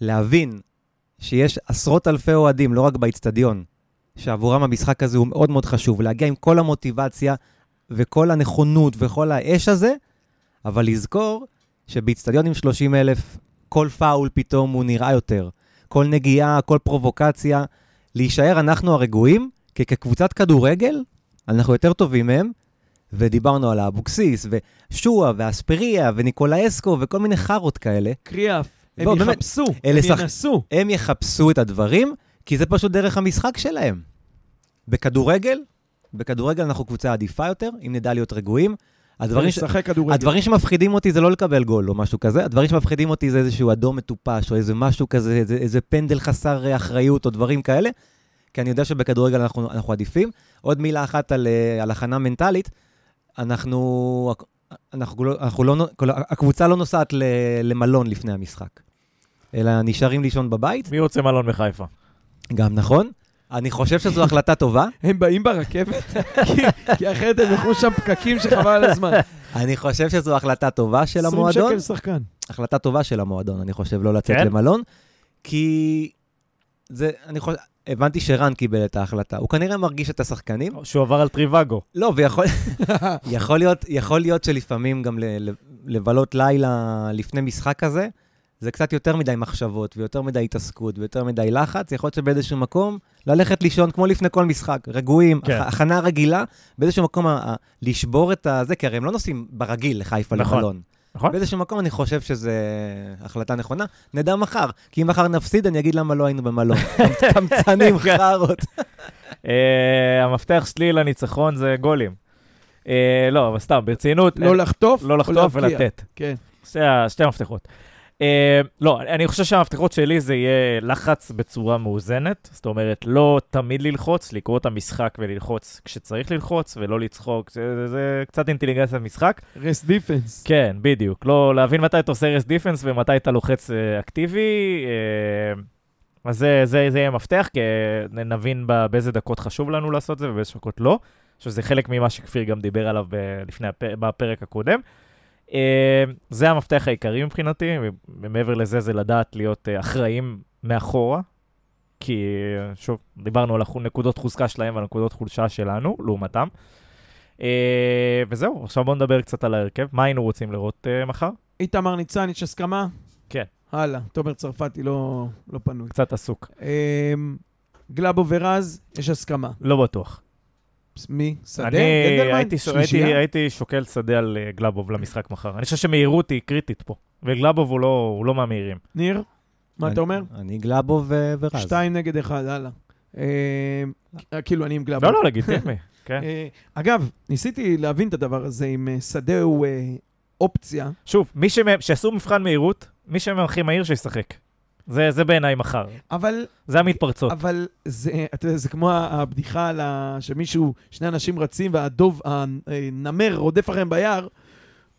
להבין שיש עשרות אלפי אוהדים, לא רק באיצטדיון, שעבורם המשחק הזה הוא מאוד מאוד חשוב, להגיע עם כל המוטיבציה וכל הנכונות וכל האש הזה, אבל לזכור שבאיצטדיון עם 30 אלף, כל פאול פתאום הוא נראה יותר. כל נגיעה, כל פרובוקציה, להישאר אנחנו הרגועים, כי כקבוצת כדורגל, אנחנו יותר טובים מהם, ודיברנו על האבוקסיס, ושועה, ואספריה, וניקולאסקו, וכל מיני חארות כאלה. קריאף, הם בוא, באמת, יחפשו, אלה הם שח- ינסו. הם יחפשו את הדברים, כי זה פשוט דרך המשחק שלהם. בכדורגל, בכדורגל אנחנו קבוצה עדיפה יותר, אם נדע להיות רגועים. הדברים, ש... הדברים שמפחידים אותי זה לא לקבל גול או משהו כזה, הדברים שמפחידים אותי זה איזשהו אדום מטופש, או איזה משהו כזה, איזה, איזה פנדל חסר אה, אחריות, או דברים כאלה, כי אני יודע שבכדורגל אנחנו, אנחנו עדיפים. עוד מילה אחת על, אה, על הכנה מנטלית, אנחנו, אנחנו, לא- אנחנו לא, כל- הקבוצה לא נוסעת ל, למלון לפני המשחק, אלא נשארים לישון בבית, מי רוצה מלון בחיפה? גם נכון, אני חושב שזו החלטה טובה. (laughs) הם באים ברכבת? (laughs) כי- אחרת הם ילכו שם פקקים שחבל על הזמן. (laughs) אני חושב שזו החלטה טובה של 20 המועדון. שקל שחקן. החלטה טובה של המועדון, אני חושב, לא לצאת כן? למלון. כי זה, אני חושב, הבנתי שרן קיבל את ההחלטה. הוא כנראה מרגיש את השחקנים. שהוא עבר על טריוואגו. לא, ויכול יכול להיות, יכול להיות שלפעמים גם ל, ל, לבלות לילה לפני משחק כזה, זה קצת יותר מדי מחשבות, ויותר מדי התעסקות, ויותר מדי לחץ. יכול להיות שבאיזשהו מקום ללכת לישון כמו לפני כל משחק, רגועים, כן. הכ- הכנה רגילה, באיזשהו מקום ה- לשבור את הזה, כי הרי הם לא נוסעים ברגיל לחיפה נכון. למלון. נכון. באיזשהו מקום אני חושב שזו החלטה נכונה. נדע מחר, כי אם מחר נפסיד, אני אגיד למה לא היינו במלון. (laughs) קמצנים, חארות. (laughs) אה, המפתח שלי לניצחון זה גולים. אה, לא, אבל סתם, ברצינות. לא לחטוף לא לחטוף. ולתת. כן. שתי המפתחות. אה, לא, אני חושב שהמפתחות שלי זה יהיה לחץ בצורה מאוזנת. זאת אומרת, לא תמיד ללחוץ, לקרוא את המשחק וללחוץ כשצריך ללחוץ, ולא לצחוק. זה, זה, זה קצת אינטליגנציה במשחק. rest defense. כן, בדיוק. לא להבין מתי אתה עושה rest defense ומתי אתה לוחץ אה, אקטיבי. אה, אז זה, זה, זה יהיה מפתח, כי נבין באיזה דקות חשוב לנו לעשות זה ובאיזה דקות לא. שזה חלק ממה שכפיר גם דיבר עליו ב- לפני הפ... בפרק הקודם. אה, זה המפתח העיקרי מבחינתי, ומעבר לזה זה לדעת להיות אה, אחראים מאחורה. כי, אה, שוב, דיברנו על נקודות חוזקה שלהם ועל נקודות חולשה שלנו, לעומתם. וזהו, עכשיו בואו נדבר קצת על ההרכב. מה היינו רוצים לראות מחר? איתמר ניצן, יש הסכמה? כן. הלאה, תומר צרפתי לא לא פנוי. קצת עסוק. גלאבו ורז, יש הסכמה. לא בטוח. מי? שדה? אני? הייתי? הייתי, הייתי שוקל שדה על אה, גלאבוב למשחק מחר. אני חושב שמהירות היא קריטית פה. וגלאבוב הוא לא, הוא לא מהמהירים. ניר, מה אתה אומר? אני גלאבו ו- ורז. שתיים נגד אחד, הלאה. אמ, כאילו, אני עם גלאבו. לא, לא, לגיטימי. (laughs) כן. אה, אגב, ניסיתי להבין את הדבר הזה, אם אה, שדה הוא אה, אופציה. שוב, מי שיעשו מבחן מהירות, מי שמהם הכי מהיר שישחק. זה, זה בעיניי מחר. אבל, זה המתפרצות. אבל זה, אתה יודע, זה כמו הבדיחה על ה... שמישהו, שני אנשים רצים והדוב, הנמר רודף אחריהם ביער,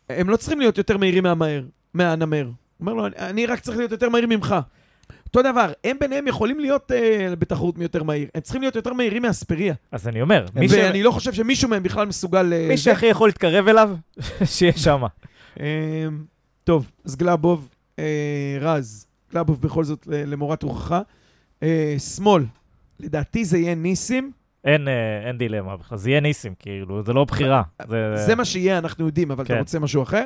הם לא צריכים להיות יותר מהירים מהמהר, מהנמר. הוא אומר לו, "אני- אני רק צריך להיות יותר מהיר ממך. אותו דבר, הם ביניהם יכולים להיות אה, בתחרות מי יותר מהיר. הם צריכים להיות יותר מהירים מאספריה. אז אני אומר, מי, ש... ואני לא חושב שמישהו מהם בכלל מסוגל... אה, מי. שהכי יכול להתקרב אליו, (laughs) שיהיה שם. אמ, טוב, אז גלאבוב, אה, רז, גלאבוב בכל זאת למורת רוחך. אה, שמאל, לדעתי זה יהיה ניסים. אין, אה, אין דילמה בכלל, זה יהיה ניסים, כאילו, זה לא בחירה. זה, זה מה שיהיה, אנחנו יודעים, אבל אתה כן. רוצה משהו אחר?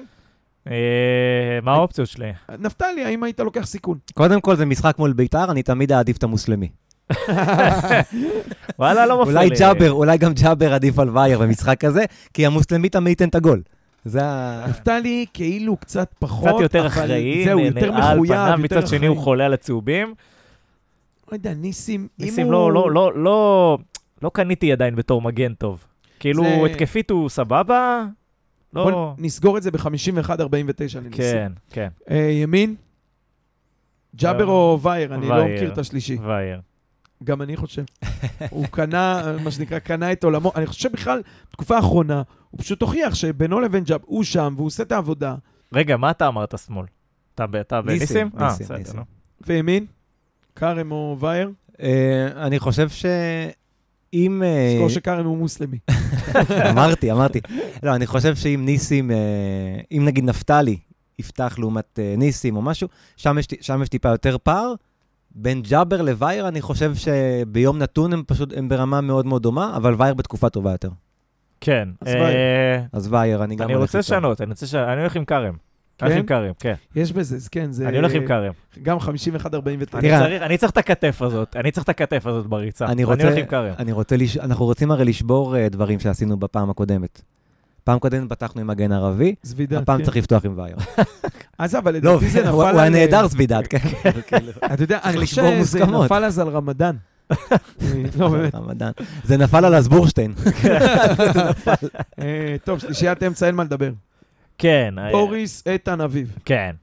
אה, מה האופציות שלי? נפתלי, האם היית לוקח סיכון? קודם כל, זה משחק מול ביתר, אני תמיד אעדיף את המוסלמי. (laughs) וואלה, לא מפריע אולי לי. ג'אבר, אולי גם ג'אבר עדיף על וייר במשחק הזה, כי המוסלמי תמיד ייתן את הגול. זה ה... נפתלי כאילו קצת פחות, קצת יותר אחראי, זהו, יותר על מחויב, פניו, יותר מצד שני הוא אחראי. חולה על הצהובים. לא יודע, ניסים, אם ניסים, הוא... לא, לא, לא, לא, לא קניתי עדיין בתור מגן טוב. כאילו, זה- התקפית הוא סבבה, לא... בוא נסגור את זה ב-51-49 לניסים. כן, כן, אה, ימין? ג'אבר אה, או וייר? אני לא. מכיר את השלישי. וייר. גם אני חושב. הוא קנה, מה שנקרא, קנה את עולמו. אני חושב בכלל, בתקופה האחרונה, הוא פשוט הוכיח שבינו לבין ג'אב, הוא שם והוא עושה את העבודה. רגע, מה אתה אמרת שמאל? אתה בניסים? אה, ניסים, בסדר, ניסים. נו. וימין? כרם או וייר? אה, אני חושב שאם... אה, זכור שכרם הוא מוסלמי. (laughs) אמרתי, אמרתי. לא, אני חושב שאם ניסים, אה, אם נגיד נפתלי יפתח לעומת אה, ניסים או משהו, שם יש, שם יש טיפה יותר פער. בין ג'אבר לווייר, אני חושב שביום נתון הם פשוט, הם ברמה מאוד מאוד דומה, אבל וייר בתקופה טובה יותר. כן. אז אה, וייר. אז וייר, אני גם אני הולך רוצה איתו. לשנות, אני רוצה ש... אני הולך עם כרם. אני הולך כן? עם כרם, כן. יש בזה, כן, זה... אני הולך עם כרם. גם 51-49. אני תראה. צריך- אני צריך את הכתף הזאת, אני צריך את הכתף הזאת בריצה. אני רוצה, הולך עם כרם. אני רוצה. אנחנו רוצים הרי לשבור uh, דברים שעשינו בפעם הקודמת. פעם קודמת פתחנו עם מגן ערבי, זווידן, הפעם כן. צריך לפתוח עם וייר. (laughs) אז אבל לא, לדעתי זה נפל הוא על... הוא היה נהדר זבידת, (laughs) כן. אתה יודע, אני חושב שזה מוסכמות. נפל אז על רמדאן. (laughs) לא, באמת. רמדאן. זה נפל על הסבורשטיין. אה, טוב, שלישיית אמצע אין מה לדבר. כן. אה, בוריס, איתן, אביב. כן,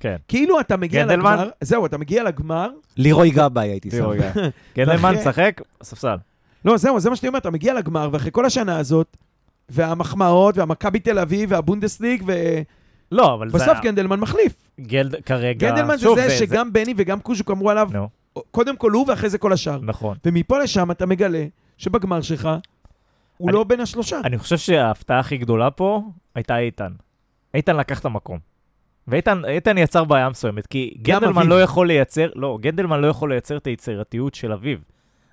כן. כאילו אתה מגיע גנדלמן? לגמר, זהו, אתה מגיע לגמר, לירוי גבאי הייתי שם. תראו רגע. גנדלמן משחק, ספסל. לא, זהו, זה מה שאני אומר, אתה מגיע לגמר, ואחרי כל השנה הזאת, והמחמאות, והמכבי תל אביב, והבונדסליג, לא, אבל זה... ובסוף גנדלמן מחליף. גלד... כרגע... גנדלמן זה שוב, זה שגם בני וגם קוז'וק אמרו עליו, נו. קודם כל הוא ואחרי זה כל השאר. נכון. ומפה לשם אתה מגלה שבגמר שלך הוא אני- לא בין השלושה. אני חושב שההפתעה הכי גדולה פה הייתה איתן. איתן לקח את המקום. ואיתן איתן יצר בעיה מסוימת, כי גנדלמן אביב. לא יכול לייצר, לא, גנדלמן לא יכול לייצר את היצירתיות של אביב.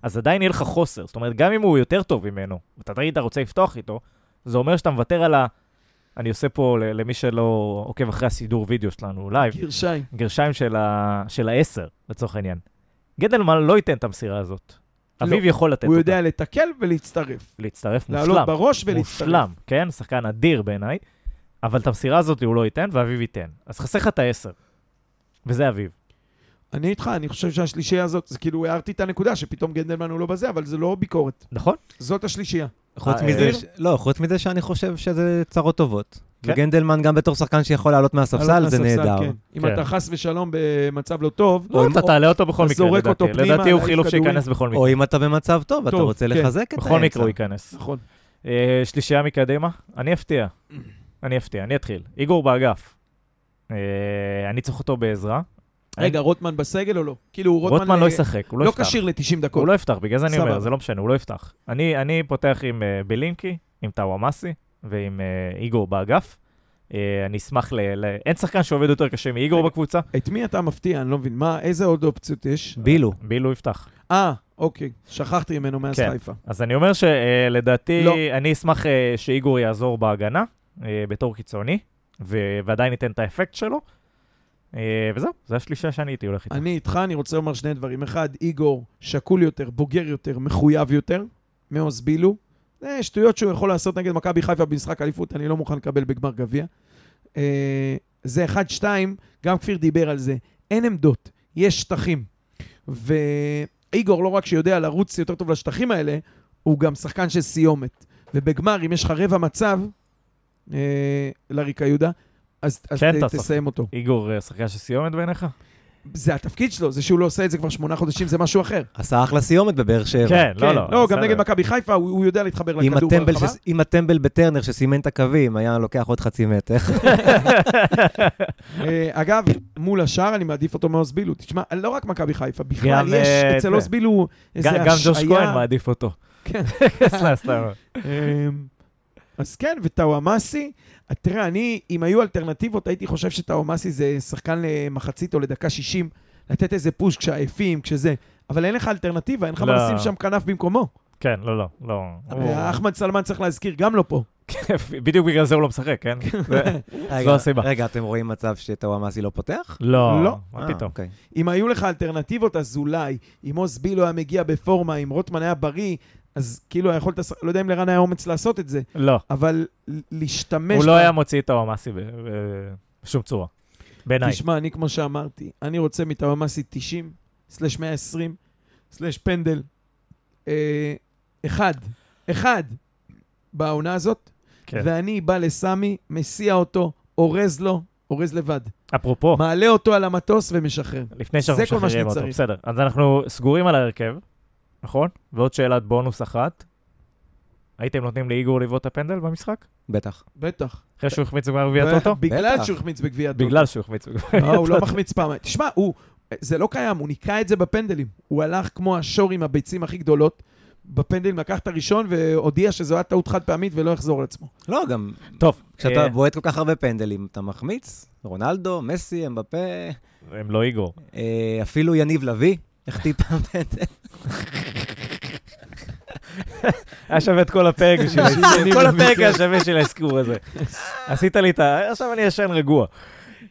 אז עדיין יהיה לך חוסר. זאת אומרת, גם אם הוא יותר טוב ממנו, ואתה תגיד, אתה רוצה לפתוח איתו, זה אומר שאתה מוותר על ה... אני עושה פה למי שלא עוקב אחרי הסידור וידאו שלנו לייב, גרשיים. גרשיים של, ה... של העשר, לצורך העניין. גנדלמן לא ייתן את המסירה הזאת. אביב יכול לתת הוא אותה. יודע לתקל ולהצטרף. להצטרף מושלם. לעלות בראש ולהצטרף. מושלם, כן? שחקן אדיר בעיניי, אבל את המסירה הזאת הוא לא ייתן, ואביב ייתן. אז חסר לך את העשר. וזה אביב. אני איתך, אני חושב שהשלישייה הזאת, זה כאילו הערתי את הנקודה שפתאום גנדלמן הוא לא בזה, אבל זה לא ביקורת. נכון? זאת השלישייה. חוץ אה, מזה, אה, ש- לא, חוץ מזה שאני חושב שזה צרות טובות. כן. וגנדלמן גם בתור שחקן שיכול לעלות מהספסל, לעלות זה מהספסל, נהדר. כן. אם כן. אתה חס ושלום במצב לא טוב, לא, אתה או- תעלה אותו בכל מקרה, זורק אותו לדעתי. פנימה, לדעתי הוא חילוף. שייכנס בכל או מקרה. אם אתה במצב טוב, אתה רוצה כן. לחזק את האמצע. בכל מקרה הוא ייכנס. נכון. אה, שלישייה מקדימה, אני אפתיע. (clears throat) אני אפתיע, אני אתחיל. איגור באגף. אני צריך אותו בעזרה. רגע, רוטמן בסגל או לא? כאילו, רוטמן רוטמן לא אה, ישחק, הוא לא לא יפתח. כשיר ל-90 דקות. הוא לא יפתח, בגלל זה אני אומר. זה לא משנה, הוא לא יפתח. אני, אני פותח עם uh, בלינקי, עם טאוואמאסי ועם uh, איגור באגף. Uh, אני אשמח ל, ל... אין שחקן שעובד יותר קשה מאיגור. בקבוצה. את מי אתה מפתיע? אני לא מבין. מה, איזה עוד אופציות יש? בילו. בילו יפתח. אה, אוקיי. שכחתי ממנו מאז כן. חיפה. אז אני אומר שלדעתי, לא. אני אשמח uh, שאיגור יעזור בהגנה, uh, בתור קיצוני, ו- ועדיין ייתן את האפקט שלו. Uh, וזהו, זו השלישה שאני הייתי הולך איתה. אני איתך, אני רוצה לומר שני דברים. אחד, איגור שקול יותר, בוגר יותר, מחויב יותר, מעוז בילו. זה שטויות שהוא יכול לעשות נגד מכבי חיפה במשחק אליפות, אני לא מוכן לקבל בגמר גביע. אה, זה אחד, שתיים, גם כפיר דיבר על זה. אין עמדות, יש שטחים. ואיגור לא רק שיודע לרוץ יותר טוב לשטחים האלה, הוא גם שחקן של סיומת. ובגמר, אם יש לך רבע מצב, אה, לריקה יהודה, אז, אז כן, ת, אתה שחק- תסיים אותו. איגור uh, שחקן של סיומת בעיניך? זה התפקיד שלו, זה שהוא לא עושה את זה כבר שמונה חודשים, זה משהו אחר. עשה אחלה סיומת בבאר שבע. כן, לא, כן, לא. לא, גם בסדר. נגד מכבי חיפה, הוא, הוא יודע להתחבר עם לכדור ברחבה. ש... עם הטמבל בטרנר שסימן את הקווים, היה לוקח עוד חצי מטר. (laughs) אה, אגב, מול השאר אני מעדיף אותו מעוז בילו. תשמע, לא רק מכבי חיפה, בכלל גם, יש אה, אצל זה. עוז בילו איזה גם, השעיה. גם ג'וש כהן מעדיף אותו. כן. (laughs) סתם, סתם. אמ, אז כן, וטאוואמאסי, תראה, אני, אם היו אלטרנטיבות, הייתי חושב שטאוואמאסי זה שחקן למחצית או לדקה 60, לתת איזה פוש כשעייפים, כשזה, אבל אין לך אלטרנטיבה, אין לך מה לא. לשים שם כנף במקומו. כן, לא, לא, לא. אחמד סלמן צריך להזכיר, גם לא פה. בדיוק בגלל זה הוא לא משחק, כן? זה- רגע, הסיבה. רגע, אתם רואים מצב שטוואמאסי לא פותח? לא, לא. מה אה, פתאום. אוקיי. אם היו לך אלטרנטיבות, אז אולי, אם עוז בילו היה מגיע בפורמה, אם רוטמן היה בריא, אז כאילו יכולת, לא יודע אם לרן היה אומץ לעשות את זה, לא, אבל להשתמש... הוא לא היה מוציא את ב- בשום צורה. בעיניי. תשמע, אני כמו שאמרתי, אני רוצה מטאוואמאסי 90, סלש 120, סלש פנדל. אה, אחד, אחד בעונה הזאת, כן. ואני בא לסמי, מסיע אותו, אורז לו, אורז לבד. אפרופו, מעלה אותו על המטוס ומשחרר. לפני שאנחנו משחררים אותו, צריך. בסדר. אז אנחנו סגורים על ההרכב, נכון? ועוד שאלת בונוס אחת. הייתם נותנים לאיגור לבעוט את הפנדל במשחק? בטח. בטח. אחרי שהוא החמיץ בגמר גביע הטוטו? בגלל. שהוא החמיץ בגביע הטוטו. בגלל שהוא החמיץ בגמר לא, הוא לא מחמיץ פעמיים. תשמע, הוא, זה לא קיים, הוא ניקה את זה בפנדלים. הוא הלך כמו השור עם הביצים הכי גדולות, בפנדלים לקח את הראשון והודיע שזו הייתה טעות חד פעמית ולא יחזור על עצמו. לא, גם טוב, כשאתה אה, בועט כל כך הרבה פנדלים, אתה מחמיץ? רונלדו, מסי, אמבפה, הם לא איגור. אה, אפילו יניב לביא, החטיא פעם פנדל. (laughs) היה שווה את כל הפרק בשביל (laughs) האזכור. כל הפרק היה שווה בשביל (laughs) האזכור הזה. עשית לי את ה... עכשיו אני ישן רגוע.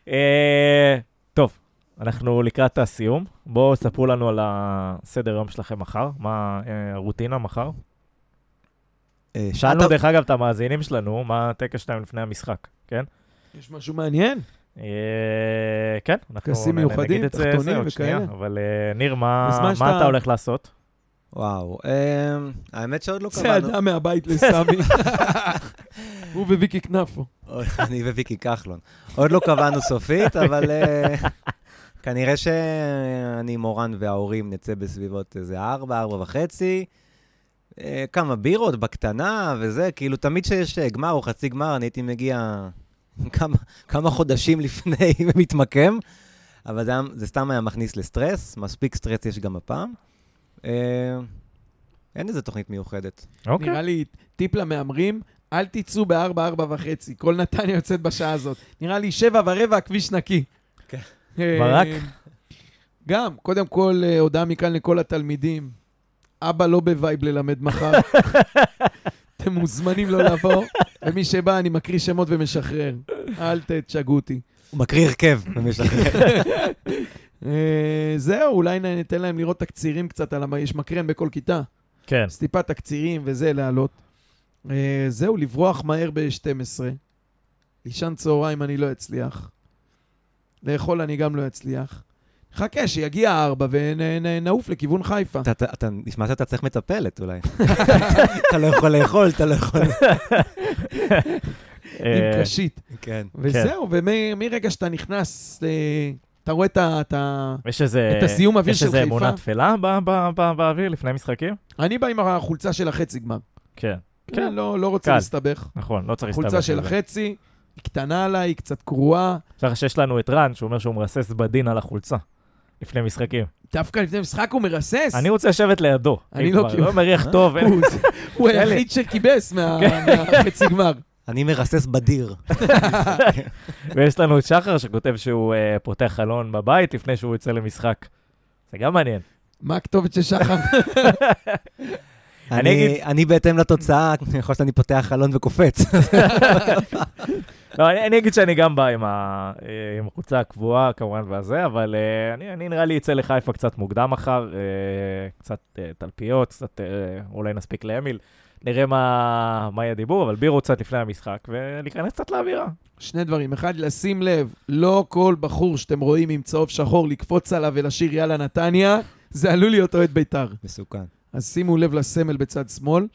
אה, טוב, אנחנו לקראת הסיום. בואו ספרו לנו על הסדר היום שלכם מחר. מה אה, הרוטינה מחר? אה, שאלנו דרך אגב את המאזינים שלנו, מה הטקס שלהם לפני המשחק, כן? יש משהו מעניין? אה, כן, אנחנו טקסים מיוחדים, נגיד את זה תחתונים זה עוד שנייה, וכאלה. אבל אה, ניר, מה מה שאתה- אתה הולך לעשות? וואו, אה, האמת שעוד לא קבענו. צעדה מהבית (laughs) לסמי. (laughs) הוא וויקי כנפו. (laughs) אני וויקי כחלון. עוד לא קבענו סופית, אבל אה, כנראה שאני, מורן וההורים נצא בסביבות איזה ארבע, ארבע וחצי. כמה בירות בקטנה וזה, כאילו תמיד כשיש אה, גמר או חצי גמר, אני הייתי מגיע כמה, כמה חודשים לפני ומתמקם. אבל זה, זה סתם היה מכניס לסטרס, מספיק סטרס יש גם הפעם. אה, אין איזה תוכנית מיוחדת. אוקיי. נראה לי טיפ למהמרים, אל תצאו בארבע, ארבע וחצי. כל נתניה יוצאת בשעה הזאת. נראה לי שבע ורבע, הכביש נקי. כן. אה, ברק? גם, קודם כל, אה, הודעה מכאן לכל התלמידים. אבא לא בווייב ללמד מחר. (laughs) אתם מוזמנים לא לבוא, ומי שבא, אני מקריא שמות ומשחרר. אל תשגעו אותי. הוא מקריא הרכב ומשחרר. (laughs) אה, זהו, אולי ניתן להם לראות תקצירים קצת על המה, יש מקרן בכל כיתה. כן. אז טיפה תקצירים וזה, להעלות. אה, זהו, לברוח מהר ב-12. לישן צהריים אני לא אצליח. לאכול אני גם לא אצליח. חכה, שיגיע הארבע ונעוף לכיוון חיפה. אתה- נשמע שאתה צריך מטפלת אולי. אתה לא יכול לאכול, אתה לא יכול... עם אה, קשית. כן. וזהו, ומרגע שאתה נכנס, אה, אתה רואה את יש איזה... הסיום אוויר יש של איזה חיפה. אמונה תפלה ב- ב- ב- באוויר לפני משחקים? אני בא עם החולצה של החצי גמר. כן. כן, לא לא רוצה קל. להסתבך. נכון, לא צריך חולצה של. החצי, היא קטנה עליי, היא קצת קרועה. ככה שיש לנו את רן, שהוא אומר שהוא מרסס בדין על החולצה. לפני משחקים. דווקא לפני משחק הוא מרסס. אני רוצה לשבת לידו. אני לא כאילו- לא מריח טוב. אין- הוא-. היחיד שכיבס מה- כן. מהחצי גמר. אני מרסס בדיר. (laughs) ויש לנו את שחר שכותב שהוא אה, פותח חלון בבית לפני שהוא יוצא למשחק. זה גם מעניין. מה הכתובת של שחר? אני אני בהתאם לתוצאה, יכול להיות שאני פותח חלון וקופץ. (laughs) לא, אני, אני אגיד שאני גם בא עם, ה, אה, עם החולצה הקבועה כמובן והזה, אבל אה, אני, אני נראה לי אצא לחיפה קצת מוקדם מחר, אה, קצת תלפיות, קצת אולי נספיק לאמיל. נראה מה, מה יהיה דיבור, אבל בירו קצת לפני המשחק, ולהיכנס קצת לאווירה. שני דברים. אחד, לשים לב, לא כל בחור שאתם רואים עם צהוב שחור לקפוץ עליו ולשיר יאללה נתניה, זה עלול להיות אוהד בית"ר. מסוכן. אז שימו לב לסמל בצד שמאל.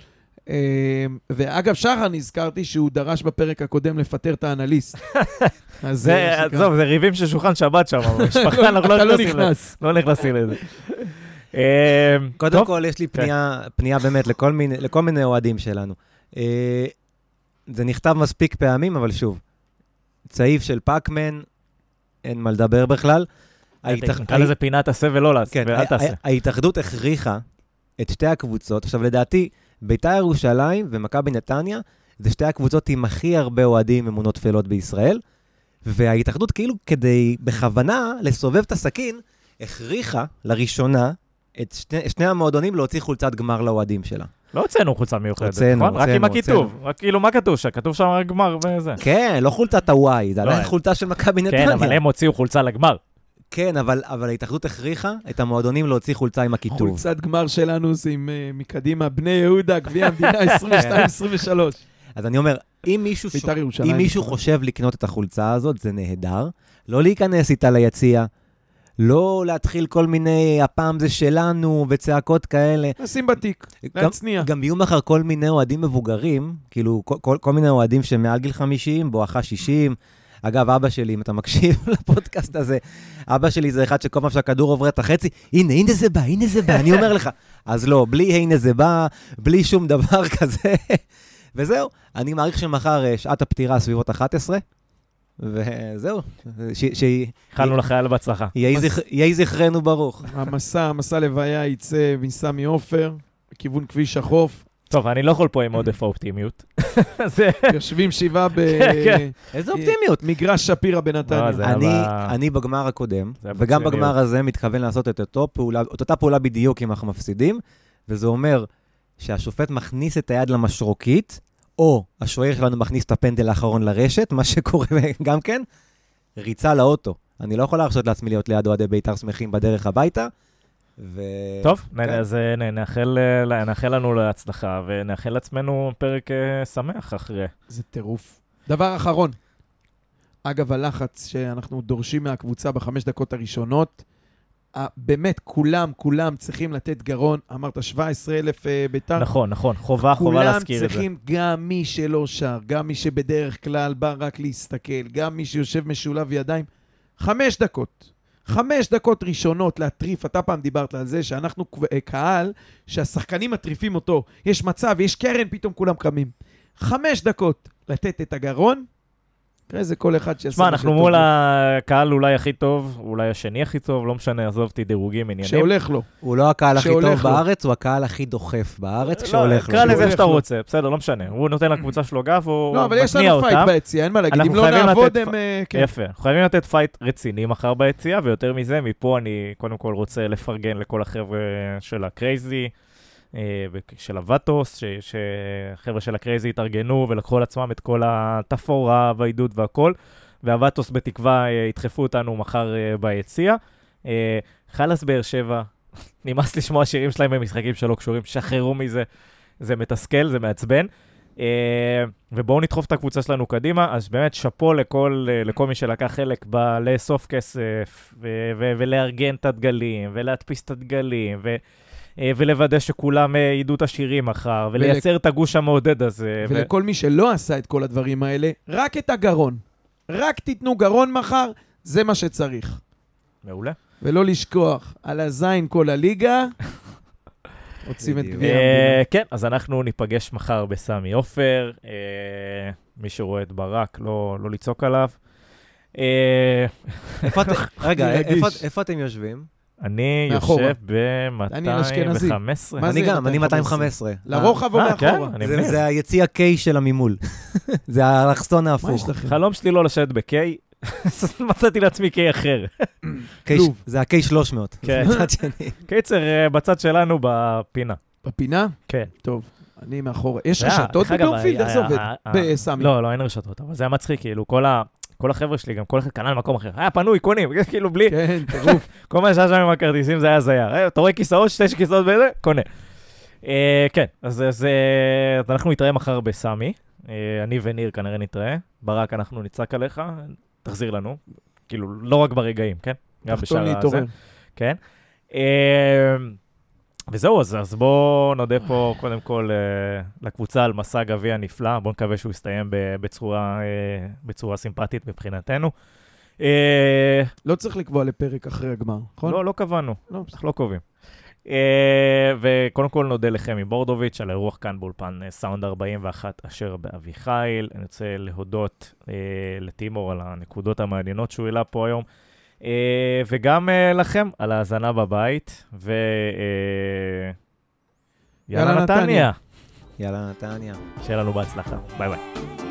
אה, ואגב, שחר נזכרתי שהוא דרש בפרק הקודם לפטר את האנליסט. (laughs) אז זה, שנקרא- עזוב, זה ריבים של שולחן שבת שם, במשפחה, אנחנו לא לא נכנסים לזה. לא נכנסים לזה. (laughs) אה, קודם כל, יש לי פנייה, פנייה באמת לכל מיני, אוהדים שלנו. אה, זה נכתב מספיק פעמים, אבל שוב, צעיף של פאקמן, אין מה לדבר בכלל. נקרא לזה פינת עשה ולא לעשה, כן, ואל ה- תעשה. ההתאחדות הכריחה את שתי הקבוצות. עכשיו, לדעתי, בית"ר ירושלים ומכבי נתניה זה שתי הקבוצות עם הכי הרבה אוהדים אמונות טפלות בישראל, וההתאחדות כאילו כדי בכוונה לסובב את הסכין, הכריחה לראשונה את שני, שני המועדונים להוציא חולצת גמר לאוהדים שלה. לא הוצאנו חולצה מיוחדת, הוצאנו, נכון? רק עם הכיתוב. רק כאילו, מה כתוב שם? כתוב שם רק גמר וזה. כן, לא חולצת הוואי, זה לא, עדיין אה. חולצה של מכבי נתניה. כן, אבל הם הוציאו חולצה לגמר. כן, אבל, אבל ההתאחדות הכריחה את המועדונים להוציא חולצה עם הכיתוב. חולצת גמר שלנו זה עם אה, מקדימה, בני יהודה, גביע המדינה (laughs) 22-23. אז אני אומר, אם מישהו, ש... בית"ר ירושלים. אם מישהו חושב לקנות את החולצה הזאת, זה נהדר. לא להיכנס איתה ליציע, לא להתחיל כל מיני, הפעם זה שלנו, וצעקות כאלה. נשים בתיק, גם, להצניע. גם יהיו מחר כל מיני אוהדים מבוגרים, כאילו, כל, כל, כל מיני אוהדים שמעל גיל 50, בואכה 60. אגב, אבא שלי, אם אתה מקשיב (laughs) לפודקאסט הזה, אבא שלי זה אחד שכל פעם שהכדור עובר את החצי, הנה, הנה זה בא, הנה זה בא, אני אומר לך. אז לא, בלי הנה זה בא, בלי שום דבר (laughs) כזה. וזהו, אני מעריך שמחר אה, שעת הפטירה סביבות 11, וזהו, איחלנו לחייל בהצלחה. יהי זכרנו ברוך. המסע, המסע לוויה יצא מסמי עופר, לכיוון כביש החוף. טוב, אני לא יכול פה עם עודף האופטימיות. (laughs) יושבים שבעה (laughs) כן. איזה אופטימיות. במגרש שפירא בנתניה. לא, אני, ב- בגמר הקודם, וגם. בגמר הזה מתכוון לעשות את אותה פעולה בדיוק אם אנחנו מפסידים, וזה אומר שהשופט מכניס את היד למשרוקית, או השוער שלנו מכניס את הפנדל האחרון לרשת, מה שקורה (laughs) גם כן, ריצה לאוטו. אני לא יכול להרשות לעצמי להיות ליד אוהדי בית"ר שמחים בדרך הביתה, ו... טוב, כן. אז אה, נאחל אה, נאחל לנו להצלחה, ונאחל לעצמנו פרק אה, שמח אחרי. זה טירוף. דבר אחרון, אגב הלחץ שאנחנו דורשים מהקבוצה בחמש דקות הראשונות, באמת, כולם, כולם צריכים לתת גרון. אמרת 17,000 אה, ביתר. נכון, נכון, חובה, חובה להזכיר כולם את זה. צריכים, גם מי שלא שר, גם מי שבדרך כלל בא רק להסתכל, גם מי שיושב משולב ידיים. חמש דקות. חמש דקות ראשונות להטריף, אתה פעם דיברת על זה שאנחנו אה, קהל, שהשחקנים מטריפים אותו. יש מצב, יש קרן, פתאום כולם קמים. חמש דקות לתת את הגרון, אחרי זה כל אחד שיעשה שמע, מה אנחנו מול. הקהל אולי הכי טוב, אולי השני הכי טוב, לא משנה, עזוב אותי דירוגים, עניינים. שהולך לו. הוא לא הקהל הכי טוב לו. בארץ, הוא הקהל הכי דוחף בארץ, לא, כשהולך לו. קרא לזה איך שאתה. רוצה, בסדר, לא משנה. הוא נותן לקבוצה שלו גב, הוא לא, אבל יש מתניע לנו פייט אותם. ביציאה, אין מה להגיד. אם לא נעבוד, הם... אה, כן. יפה. אנחנו חייבים לתת פייט רציני מחר ביציאה, ויותר מזה, מפה אני קודם כל רוצה לפרגן לכל החבר'ה של הקרייזי, של הוואטוס, ש- שהחבר'ה של הקרייזי התארגנו ולקחו על עצמם את כל התפאורה והעידוד והכל, והוואטוס בתקווה אה, ידחפו אותנו מחר אה, ביציאה. אה, חלאס באר שבע, (laughs) נמאס לשמוע שירים שלהם במשחקים שלא קשורים, שחררו מזה, זה מתסכל, זה מעצבן. אה, ובואו נדחוף את הקבוצה שלנו קדימה, אז באמת שאפו לכל, אה, לכל מי שלקח חלק בלאסוף כסף, ולארגן את הדגלים, ולהדפיס את הדגלים, ו- אה, ולוודא שכולם אה, ידעו את השירים מחר, ולייצר את הגוש המעודד הזה. ו- ולכל מי שלא עשה את כל הדברים האלה, רק את הגרון. רק תיתנו גרון מחר, זה מה שצריך. מעולה. ולא לשכוח, על הזין כל הליגה, (laughs) רוצים את. גביע אה, המדינה. כן, אז אנחנו ניפגש מחר בסמי עופר. אה, מי שרואה את ברק, לא לא לצעוק עליו. אה, (laughs) רגע. איפה אתם יושבים? אני מאחורה. יושב דניאל אשכנזי. ב-215. מה אני גם, אני 215? 215. לרוחב או אה, כן? מאחורה? אני זה- היציא K של הממול. (laughs) זה האלכסון ההפוך. חלום שלי לא לשבת ב-K, (laughs) מצאתי לעצמי K אחר. זה ה-K300. כן. (laughs) מצד שני. קיצר, אה, בצד שלנו בפינה. בפינה? כן. טוב, אני מאחורה. יש רשתות בבלומפילד? איך זה עובד? בסמי. לא, לא, אין רשתות, אבל זה היה מצחיק, כאילו, כל ה... כל החבר'ה שלי, גם כל אחד קנה למקום אחר. היה פנוי, קונים, (laughs) כאילו בלי... כן, (laughs) טירוף. כל מה שהיה שם עם הכרטיסים זה היה הזיה. אה, אתה רואה כיסאות, שתי כיסאות בזה, קונה. אה, כן, אז אה, אז אנחנו נתראה מחר בסמי. אני וניר כנראה נתראה. ברק, אנחנו נצעק עליך, תחזיר לנו. כאילו, לא רק ברגעים, כן? גם בשאר הזה. כן. וזהו, אז, אז בואו נודה פה קודם כל אה, לקבוצה על מסע גביע נפלא. בואו נקווה שהוא יסתיים בצורה, אה, בצורה סימפטית מבחינתנו. אה, לא צריך לקבוע לפרק אחרי הגמר, נכון? לא, לא קבענו, לא. אנחנו לא קובעים. אה, וקודם כל נודה לחמי בורדוביץ' על האירוח כאן באולפן סאונד 41 אשר באביחיל. אני רוצה להודות אה, לטימור על הנקודות המעניינות שהוא העלה פה היום, וגם אה, לכם על ההאזנה בבית, ו... אה, יאללה. נתניה. יאללה, נתניה. שיהיה לנו בהצלחה. ביי ביי.